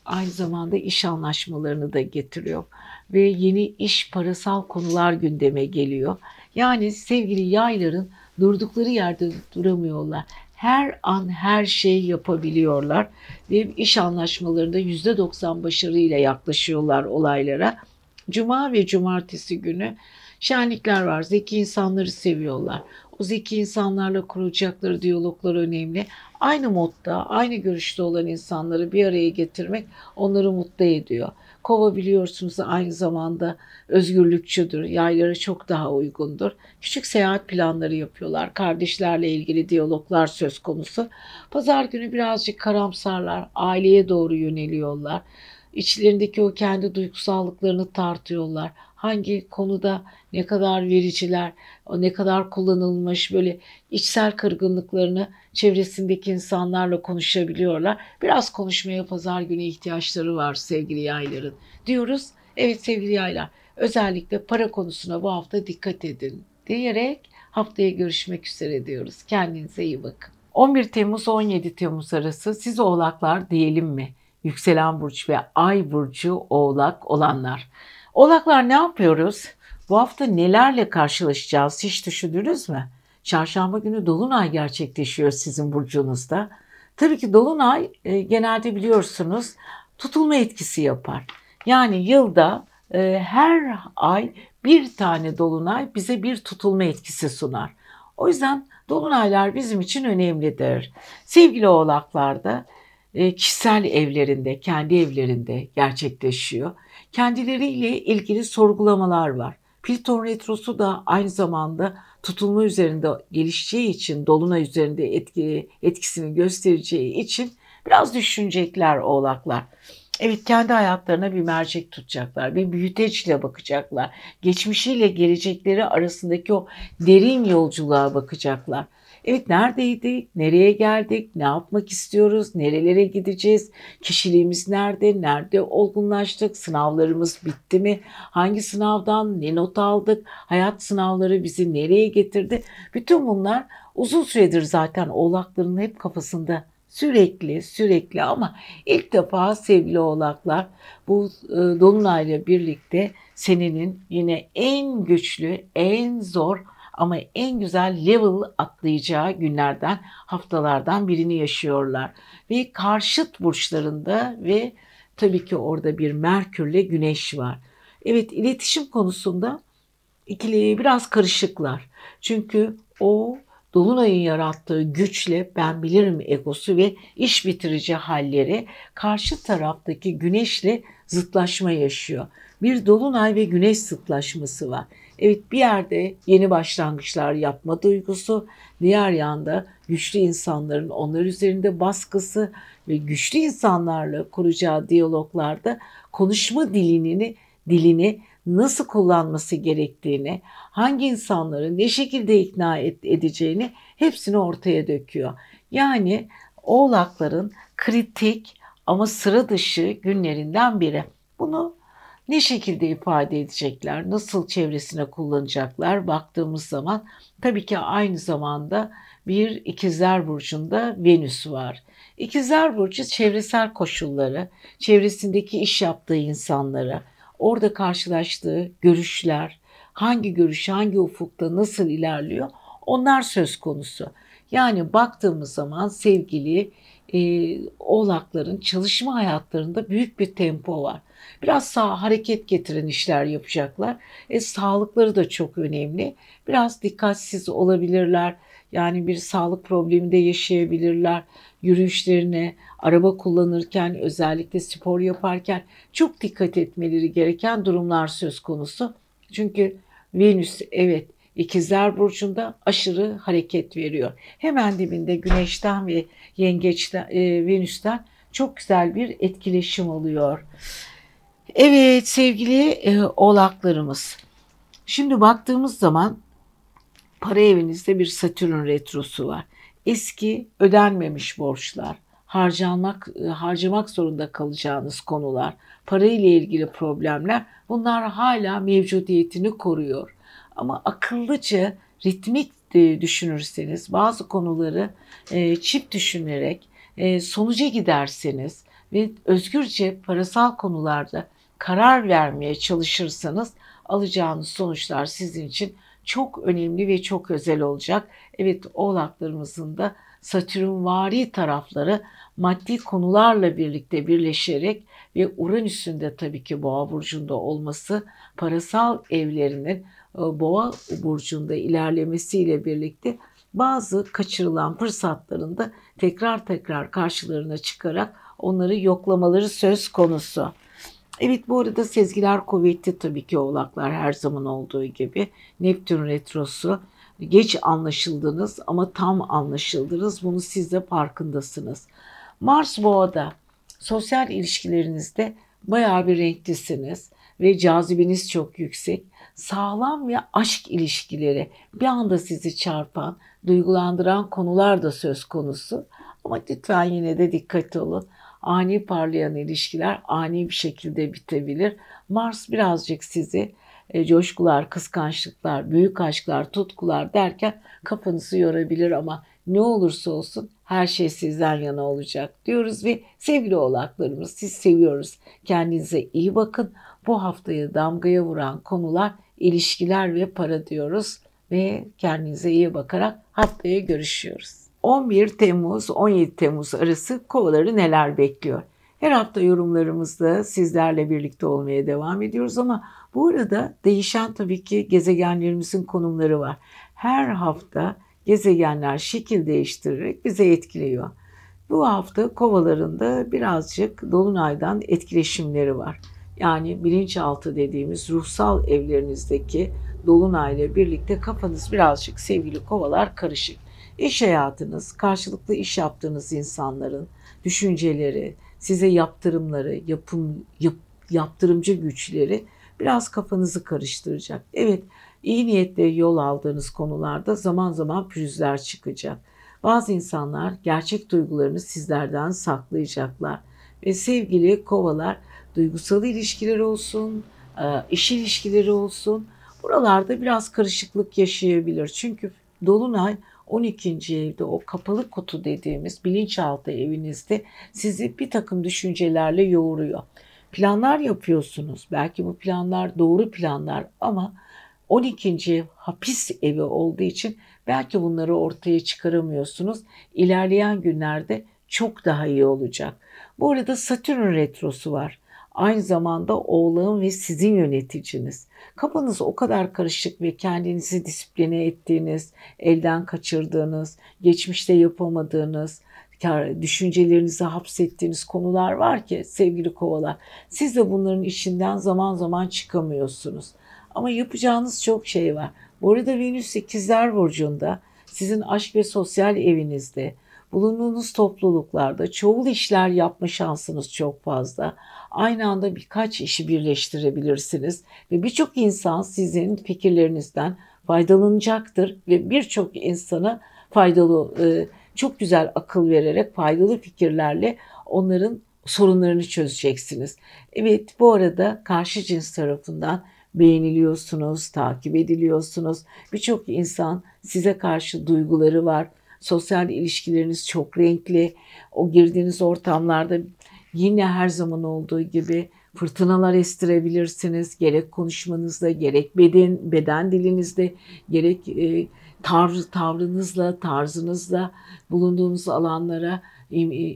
aynı zamanda iş anlaşmalarını da getiriyor ve yeni iş parasal konular gündeme geliyor. Yani sevgili yayların durdukları yerde duramıyorlar. Her an her şey yapabiliyorlar ve iş anlaşmalarında %90 başarıyla yaklaşıyorlar olaylara. Cuma ve cumartesi günü şenlikler var. Zeki insanları seviyorlar. O zeki insanlarla kuracakları diyaloglar önemli. Aynı modda, aynı görüşte olan insanları bir araya getirmek onları mutlu ediyor. Kova biliyorsunuz aynı zamanda özgürlükçüdür. Yaylara çok daha uygundur. Küçük seyahat planları yapıyorlar. Kardeşlerle ilgili diyaloglar söz konusu. Pazar günü birazcık karamsarlar. Aileye doğru yöneliyorlar. İçlerindeki o kendi duygusallıklarını tartıyorlar hangi konuda ne kadar vericiler, ne kadar kullanılmış böyle içsel kırgınlıklarını çevresindeki insanlarla konuşabiliyorlar. Biraz konuşmaya pazar günü ihtiyaçları var sevgili yayların diyoruz. Evet sevgili yaylar özellikle para konusuna bu hafta dikkat edin diyerek haftaya görüşmek üzere diyoruz. Kendinize iyi bakın. 11 Temmuz 17 Temmuz arası siz oğlaklar diyelim mi? Yükselen burç ve ay burcu oğlak olanlar. Oğlaklar ne yapıyoruz? Bu hafta nelerle karşılaşacağız hiç düşündünüz mü? Çarşamba günü Dolunay gerçekleşiyor sizin burcunuzda. Tabii ki Dolunay e, genelde biliyorsunuz tutulma etkisi yapar. Yani yılda e, her ay bir tane Dolunay bize bir tutulma etkisi sunar. O yüzden Dolunaylar bizim için önemlidir. Sevgili oğlaklarda e, kişisel evlerinde, kendi evlerinde gerçekleşiyor kendileriyle ilgili sorgulamalar var. Plüton retrosu da aynı zamanda tutulma üzerinde gelişeceği için, dolunay üzerinde etki, etkisini göstereceği için biraz düşünecekler oğlaklar. Evet kendi hayatlarına bir mercek tutacaklar, bir büyüteçle bakacaklar. Geçmişiyle gelecekleri arasındaki o derin yolculuğa bakacaklar. Evet neredeydik, nereye geldik, ne yapmak istiyoruz, nerelere gideceğiz, kişiliğimiz nerede, nerede olgunlaştık, sınavlarımız bitti mi, hangi sınavdan ne not aldık, hayat sınavları bizi nereye getirdi. Bütün bunlar uzun süredir zaten oğlakların hep kafasında. Sürekli sürekli ama ilk defa sevgili oğlaklar bu e, dolunayla birlikte senenin yine en güçlü, en zor ama en güzel level atlayacağı günlerden, haftalardan birini yaşıyorlar. Ve karşıt burçlarında ve tabii ki orada bir Merkürle Güneş var. Evet iletişim konusunda ikili biraz karışıklar. Çünkü o Dolunay'ın yarattığı güçle ben bilirim egosu ve iş bitirici halleri karşı taraftaki güneşle zıtlaşma yaşıyor. Bir dolunay ve güneş zıtlaşması var. Evet bir yerde yeni başlangıçlar yapma duygusu, diğer yanda güçlü insanların onlar üzerinde baskısı ve güçlü insanlarla kuracağı diyaloglarda konuşma dilini dilini nasıl kullanması gerektiğini, hangi insanları ne şekilde ikna edeceğini hepsini ortaya döküyor. Yani oğlakların kritik ama sıra dışı günlerinden biri. Bunu ne şekilde ifade edecekler, nasıl çevresine kullanacaklar baktığımız zaman tabii ki aynı zamanda bir ikizler burcunda Venüs var. İkizler burcu çevresel koşulları, çevresindeki iş yaptığı insanları, orada karşılaştığı görüşler, hangi görüş hangi ufukta nasıl ilerliyor onlar söz konusu. Yani baktığımız zaman sevgili e, oğlakların çalışma hayatlarında büyük bir tempo var. Biraz sağ hareket getiren işler yapacaklar. E, sağlıkları da çok önemli. Biraz dikkatsiz olabilirler. Yani bir sağlık problemi de yaşayabilirler. Yürüyüşlerine, araba kullanırken, özellikle spor yaparken çok dikkat etmeleri gereken durumlar söz konusu. Çünkü Venüs evet İkizler Burcu'nda aşırı hareket veriyor. Hemen dibinde Güneş'ten ve Yengeç'ten, e, Venüs'ten çok güzel bir etkileşim oluyor. Evet sevgili e, oğlaklarımız. Şimdi baktığımız zaman para evinizde bir Satürn retrosu var. Eski ödenmemiş borçlar, harcanmak e, harcamak zorunda kalacağınız konular, para ile ilgili problemler bunlar hala mevcudiyetini koruyor. Ama akıllıca ritmik e, düşünürseniz bazı konuları e, çift düşünerek sonuca giderseniz ve özgürce parasal konularda karar vermeye çalışırsanız alacağınız sonuçlar sizin için çok önemli ve çok özel olacak. Evet oğlaklarımızın da Satürnvari tarafları maddi konularla birlikte birleşerek ve Uranüs'ün de tabii ki Boğa burcunda olması parasal evlerinin e, Boğa burcunda ilerlemesiyle birlikte bazı kaçırılan fırsatların da tekrar tekrar karşılarına çıkarak onları yoklamaları söz konusu. Evet bu arada sezgiler kuvvetli tabii ki oğlaklar her zaman olduğu gibi. Neptün retrosu geç anlaşıldınız ama tam anlaşıldınız. Bunu siz de farkındasınız. Mars boğada sosyal ilişkilerinizde bayağı bir renklisiniz ve cazibeniz çok yüksek. Sağlam ve aşk ilişkileri bir anda sizi çarpan, duygulandıran konular da söz konusu. Ama lütfen yine de dikkat olun ani parlayan ilişkiler ani bir şekilde bitebilir. Mars birazcık sizi e, coşkular, kıskançlıklar, büyük aşklar, tutkular derken kafanızı yorabilir ama ne olursa olsun her şey sizden yana olacak diyoruz ve sevgili oğlaklarımız siz seviyoruz. Kendinize iyi bakın. Bu haftayı damgaya vuran konular ilişkiler ve para diyoruz ve kendinize iyi bakarak haftaya görüşüyoruz. 11 Temmuz 17 Temmuz arası kovaları neler bekliyor? Her hafta yorumlarımızda sizlerle birlikte olmaya devam ediyoruz ama bu arada değişen tabii ki gezegenlerimizin konumları var. Her hafta gezegenler şekil değiştirerek bize etkiliyor. Bu hafta kovalarında birazcık dolunaydan etkileşimleri var. Yani bilinçaltı dediğimiz ruhsal evlerinizdeki dolunayla birlikte kafanız birazcık sevgili kovalar karışık. İş hayatınız, karşılıklı iş yaptığınız insanların düşünceleri, size yaptırımları, yapım, yap, yaptırımcı güçleri biraz kafanızı karıştıracak. Evet, iyi niyetle yol aldığınız konularda zaman zaman pürüzler çıkacak. Bazı insanlar gerçek duygularını sizlerden saklayacaklar. Ve sevgili kovalar, duygusal ilişkiler olsun, e, iş ilişkileri olsun, buralarda biraz karışıklık yaşayabilir. Çünkü Dolunay 12. evde o kapalı kutu dediğimiz bilinçaltı evinizde sizi bir takım düşüncelerle yoğuruyor. Planlar yapıyorsunuz. Belki bu planlar doğru planlar ama 12. ev hapis evi olduğu için belki bunları ortaya çıkaramıyorsunuz. İlerleyen günlerde çok daha iyi olacak. Bu arada Satürn retrosu var. Aynı zamanda oğlağın ve sizin yöneticiniz. Kafanız o kadar karışık ve kendinizi disipline ettiğiniz, elden kaçırdığınız, geçmişte yapamadığınız, düşüncelerinizi hapsettiğiniz konular var ki sevgili kovalar. Siz de bunların içinden zaman zaman çıkamıyorsunuz. Ama yapacağınız çok şey var. Bu arada Venüs ikizler burcunda sizin aşk ve sosyal evinizde bulunduğunuz topluluklarda çoğul işler yapma şansınız çok fazla. Aynı anda birkaç işi birleştirebilirsiniz ve birçok insan sizin fikirlerinizden faydalanacaktır ve birçok insana faydalı e, çok güzel akıl vererek faydalı fikirlerle onların sorunlarını çözeceksiniz. Evet bu arada karşı cins tarafından beğeniliyorsunuz, takip ediliyorsunuz. Birçok insan size karşı duyguları var. Sosyal ilişkileriniz çok renkli. O girdiğiniz ortamlarda yine her zaman olduğu gibi fırtınalar estirebilirsiniz. Gerek konuşmanızda, gerek beden beden dilinizde, gerek e, tarz, tavrınızla, tarzınızla bulunduğunuz alanlara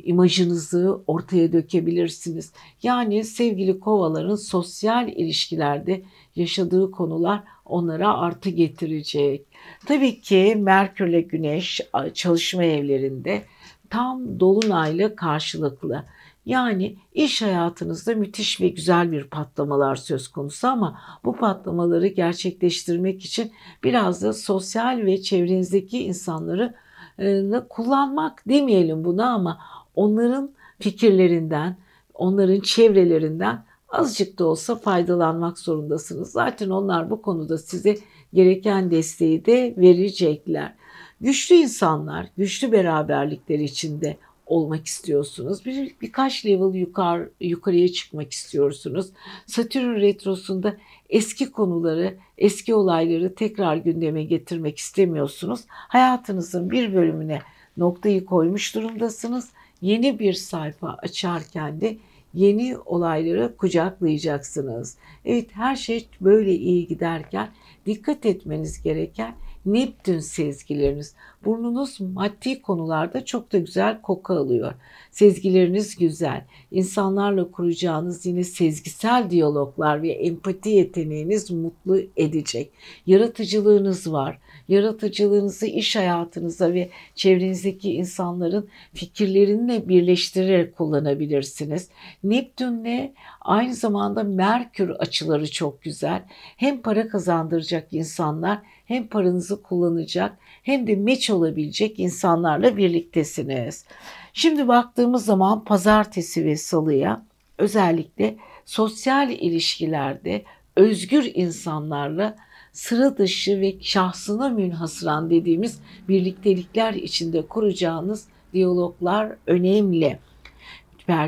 imajınızı ortaya dökebilirsiniz. Yani sevgili kovaların sosyal ilişkilerde yaşadığı konular onlara artı getirecek. Tabii ki Merkür ile Güneş çalışma evlerinde tam dolunayla karşılıklı. Yani iş hayatınızda müthiş ve güzel bir patlamalar söz konusu ama bu patlamaları gerçekleştirmek için biraz da sosyal ve çevrenizdeki insanları e, kullanmak demeyelim buna ama onların fikirlerinden, onların çevrelerinden azıcık da olsa faydalanmak zorundasınız. Zaten onlar bu konuda size gereken desteği de verecekler. Güçlü insanlar, güçlü beraberlikler içinde olmak istiyorsunuz. Bir, birkaç level yukarı, yukarıya çıkmak istiyorsunuz. Satürn retrosunda eski konuları, eski olayları tekrar gündeme getirmek istemiyorsunuz. Hayatınızın bir bölümüne noktayı koymuş durumdasınız. Yeni bir sayfa açarken de yeni olayları kucaklayacaksınız. Evet her şey böyle iyi giderken dikkat etmeniz gereken Neptün sezgileriniz. Burnunuz maddi konularda çok da güzel koku alıyor. Sezgileriniz güzel. İnsanlarla kuracağınız yine sezgisel diyaloglar ve empati yeteneğiniz mutlu edecek. Yaratıcılığınız var. Yaratıcılığınızı iş hayatınıza ve çevrenizdeki insanların fikirlerinle birleştirerek kullanabilirsiniz. Neptünle aynı zamanda Merkür açıları çok güzel. Hem para kazandıracak insanlar hem paranızı kullanacak hem de meç olabilecek insanlarla birliktesiniz. Şimdi baktığımız zaman pazartesi ve salıya özellikle sosyal ilişkilerde özgür insanlarla sıra dışı ve şahsına münhasıran dediğimiz birliktelikler içinde kuracağınız diyaloglar önemli.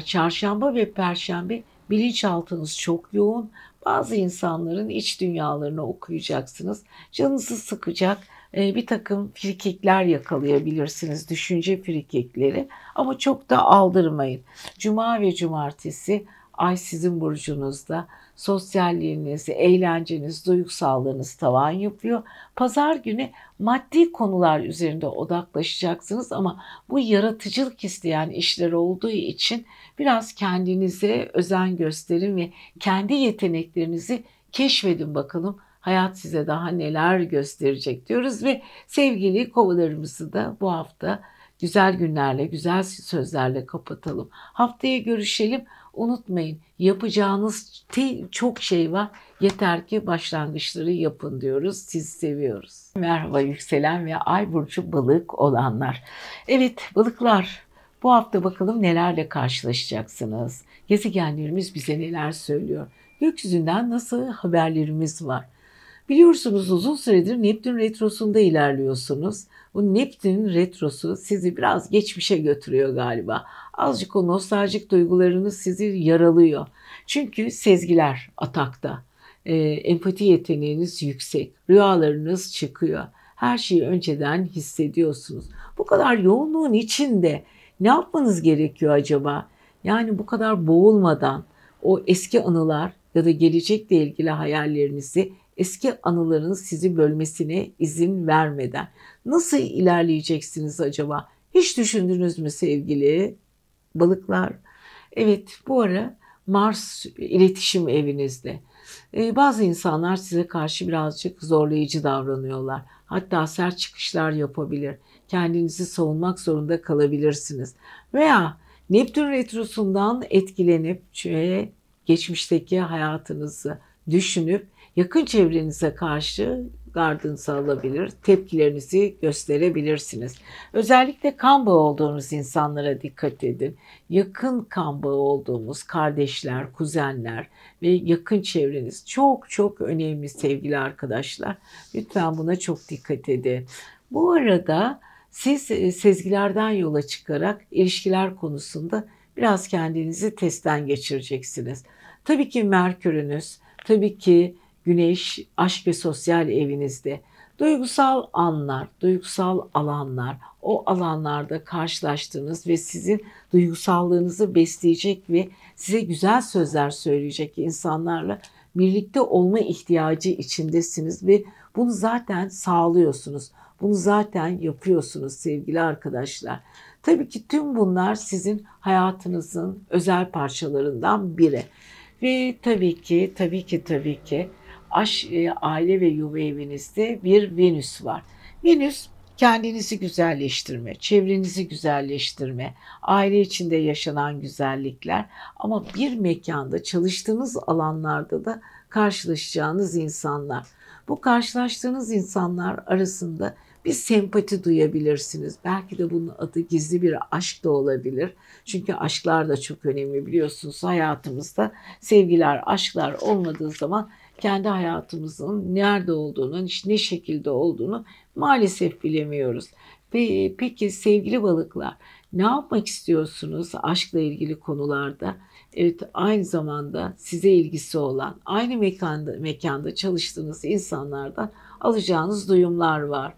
Çarşamba ve perşembe bilinçaltınız çok yoğun. Bazı insanların iç dünyalarını okuyacaksınız. Canınızı sıkacak e, bir takım frikikler yakalayabilirsiniz. Düşünce frikikleri ama çok da aldırmayın. Cuma ve cumartesi ay sizin burcunuzda sosyalliğiniz, eğlenceniz, duygusallığınız tavan yapıyor. Pazar günü maddi konular üzerinde odaklaşacaksınız ama bu yaratıcılık isteyen işler olduğu için biraz kendinize özen gösterin ve kendi yeteneklerinizi keşfedin bakalım hayat size daha neler gösterecek diyoruz ve sevgili kovalarımızı da bu hafta güzel günlerle, güzel sözlerle kapatalım. Haftaya görüşelim. Unutmayın yapacağınız çok şey var. Yeter ki başlangıçları yapın diyoruz. Sizi seviyoruz. Merhaba yükselen ve ay burcu balık olanlar. Evet balıklar bu hafta bakalım nelerle karşılaşacaksınız. Gezegenlerimiz bize neler söylüyor. Gökyüzünden nasıl haberlerimiz var. Biliyorsunuz uzun süredir Neptün retrosunda ilerliyorsunuz. Bu Neptün retrosu sizi biraz geçmişe götürüyor galiba. Azıcık o nostaljik duygularınız sizi yaralıyor. Çünkü sezgiler atakta. E, empati yeteneğiniz yüksek. Rüyalarınız çıkıyor. Her şeyi önceden hissediyorsunuz. Bu kadar yoğunluğun içinde ne yapmanız gerekiyor acaba? Yani bu kadar boğulmadan o eski anılar ya da gelecekle ilgili hayallerinizi eski anıların sizi bölmesine izin vermeden nasıl ilerleyeceksiniz acaba? Hiç düşündünüz mü sevgili balıklar? Evet bu ara Mars iletişim evinizde. Ee, bazı insanlar size karşı birazcık zorlayıcı davranıyorlar. Hatta sert çıkışlar yapabilir. Kendinizi savunmak zorunda kalabilirsiniz. Veya Neptün retrosundan etkilenip ve geçmişteki hayatınızı düşünüp yakın çevrenize karşı gardınızı alabilir, tepkilerinizi gösterebilirsiniz. Özellikle kan bağı olduğunuz insanlara dikkat edin. Yakın kan bağı olduğumuz kardeşler, kuzenler ve yakın çevreniz çok çok önemli sevgili arkadaşlar. Lütfen buna çok dikkat edin. Bu arada siz e, sezgilerden yola çıkarak ilişkiler konusunda biraz kendinizi testten geçireceksiniz. Tabii ki Merkür'ünüz, tabii ki Güneş aşk ve sosyal evinizde. Duygusal anlar, duygusal alanlar, o alanlarda karşılaştığınız ve sizin duygusallığınızı besleyecek ve size güzel sözler söyleyecek insanlarla birlikte olma ihtiyacı içindesiniz ve bunu zaten sağlıyorsunuz. Bunu zaten yapıyorsunuz sevgili arkadaşlar. Tabii ki tüm bunlar sizin hayatınızın özel parçalarından biri. Ve tabii ki, tabii ki, tabii ki aş, e, aile ve yuva evinizde bir Venüs var. Venüs kendinizi güzelleştirme, çevrenizi güzelleştirme, aile içinde yaşanan güzellikler ama bir mekanda çalıştığınız alanlarda da karşılaşacağınız insanlar. Bu karşılaştığınız insanlar arasında bir sempati duyabilirsiniz. Belki de bunun adı gizli bir aşk da olabilir. Çünkü aşklar da çok önemli biliyorsunuz hayatımızda. Sevgiler, aşklar olmadığı zaman kendi hayatımızın nerede olduğunu, ne şekilde olduğunu maalesef bilemiyoruz. Ve peki sevgili balıklar ne yapmak istiyorsunuz aşkla ilgili konularda? Evet aynı zamanda size ilgisi olan, aynı mekanda, mekanda çalıştığınız insanlardan alacağınız duyumlar var.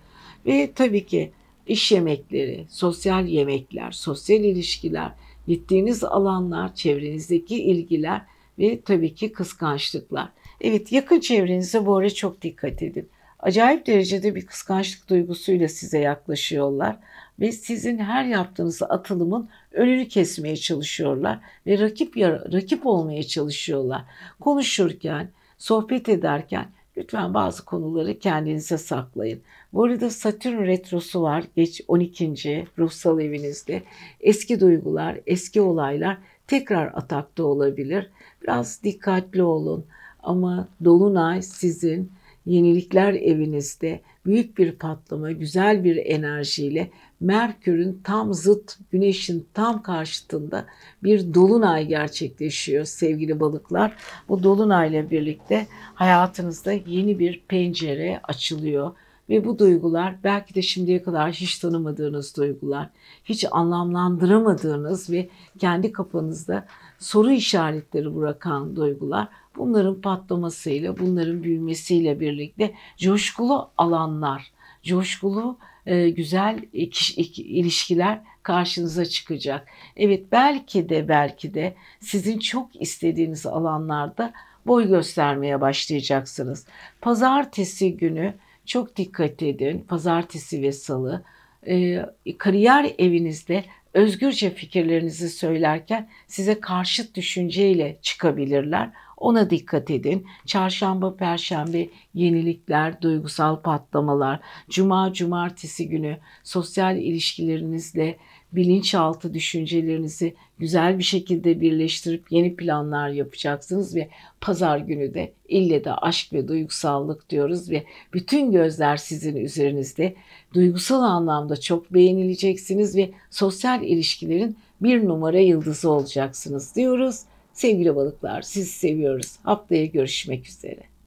Ve tabii ki iş yemekleri, sosyal yemekler, sosyal ilişkiler, gittiğiniz alanlar, çevrenizdeki ilgiler ve tabii ki kıskançlıklar. Evet yakın çevrenize bu ara çok dikkat edin. Acayip derecede bir kıskançlık duygusuyla size yaklaşıyorlar ve sizin her yaptığınız atılımın önünü kesmeye çalışıyorlar ve rakip rakip olmaya çalışıyorlar. Konuşurken, sohbet ederken lütfen bazı konuları kendinize saklayın. Bu arada Satürn retrosu var. Geç 12. ruhsal evinizde. Eski duygular, eski olaylar tekrar atakta olabilir. Biraz dikkatli olun. Ama Dolunay sizin yenilikler evinizde büyük bir patlama, güzel bir enerjiyle Merkür'ün tam zıt, Güneş'in tam karşıtında bir dolunay gerçekleşiyor sevgili balıklar. Bu dolunayla birlikte hayatınızda yeni bir pencere açılıyor ve bu duygular belki de şimdiye kadar hiç tanımadığınız duygular, hiç anlamlandıramadığınız ve kendi kafanızda soru işaretleri bırakan duygular bunların patlamasıyla, bunların büyümesiyle birlikte coşkulu alanlar, coşkulu e, güzel ilişkiler karşınıza çıkacak. Evet belki de belki de sizin çok istediğiniz alanlarda boy göstermeye başlayacaksınız. Pazartesi günü çok dikkat edin. Pazartesi ve salı e, kariyer evinizde özgürce fikirlerinizi söylerken size karşıt düşünceyle çıkabilirler. Ona dikkat edin. Çarşamba, perşembe yenilikler, duygusal patlamalar, cuma, cumartesi günü sosyal ilişkilerinizle bilinçaltı düşüncelerinizi güzel bir şekilde birleştirip yeni planlar yapacaksınız ve pazar günü de ille de aşk ve duygusallık diyoruz ve bütün gözler sizin üzerinizde. Duygusal anlamda çok beğenileceksiniz ve sosyal ilişkilerin bir numara yıldızı olacaksınız diyoruz. Sevgili balıklar sizi seviyoruz. Haftaya görüşmek üzere.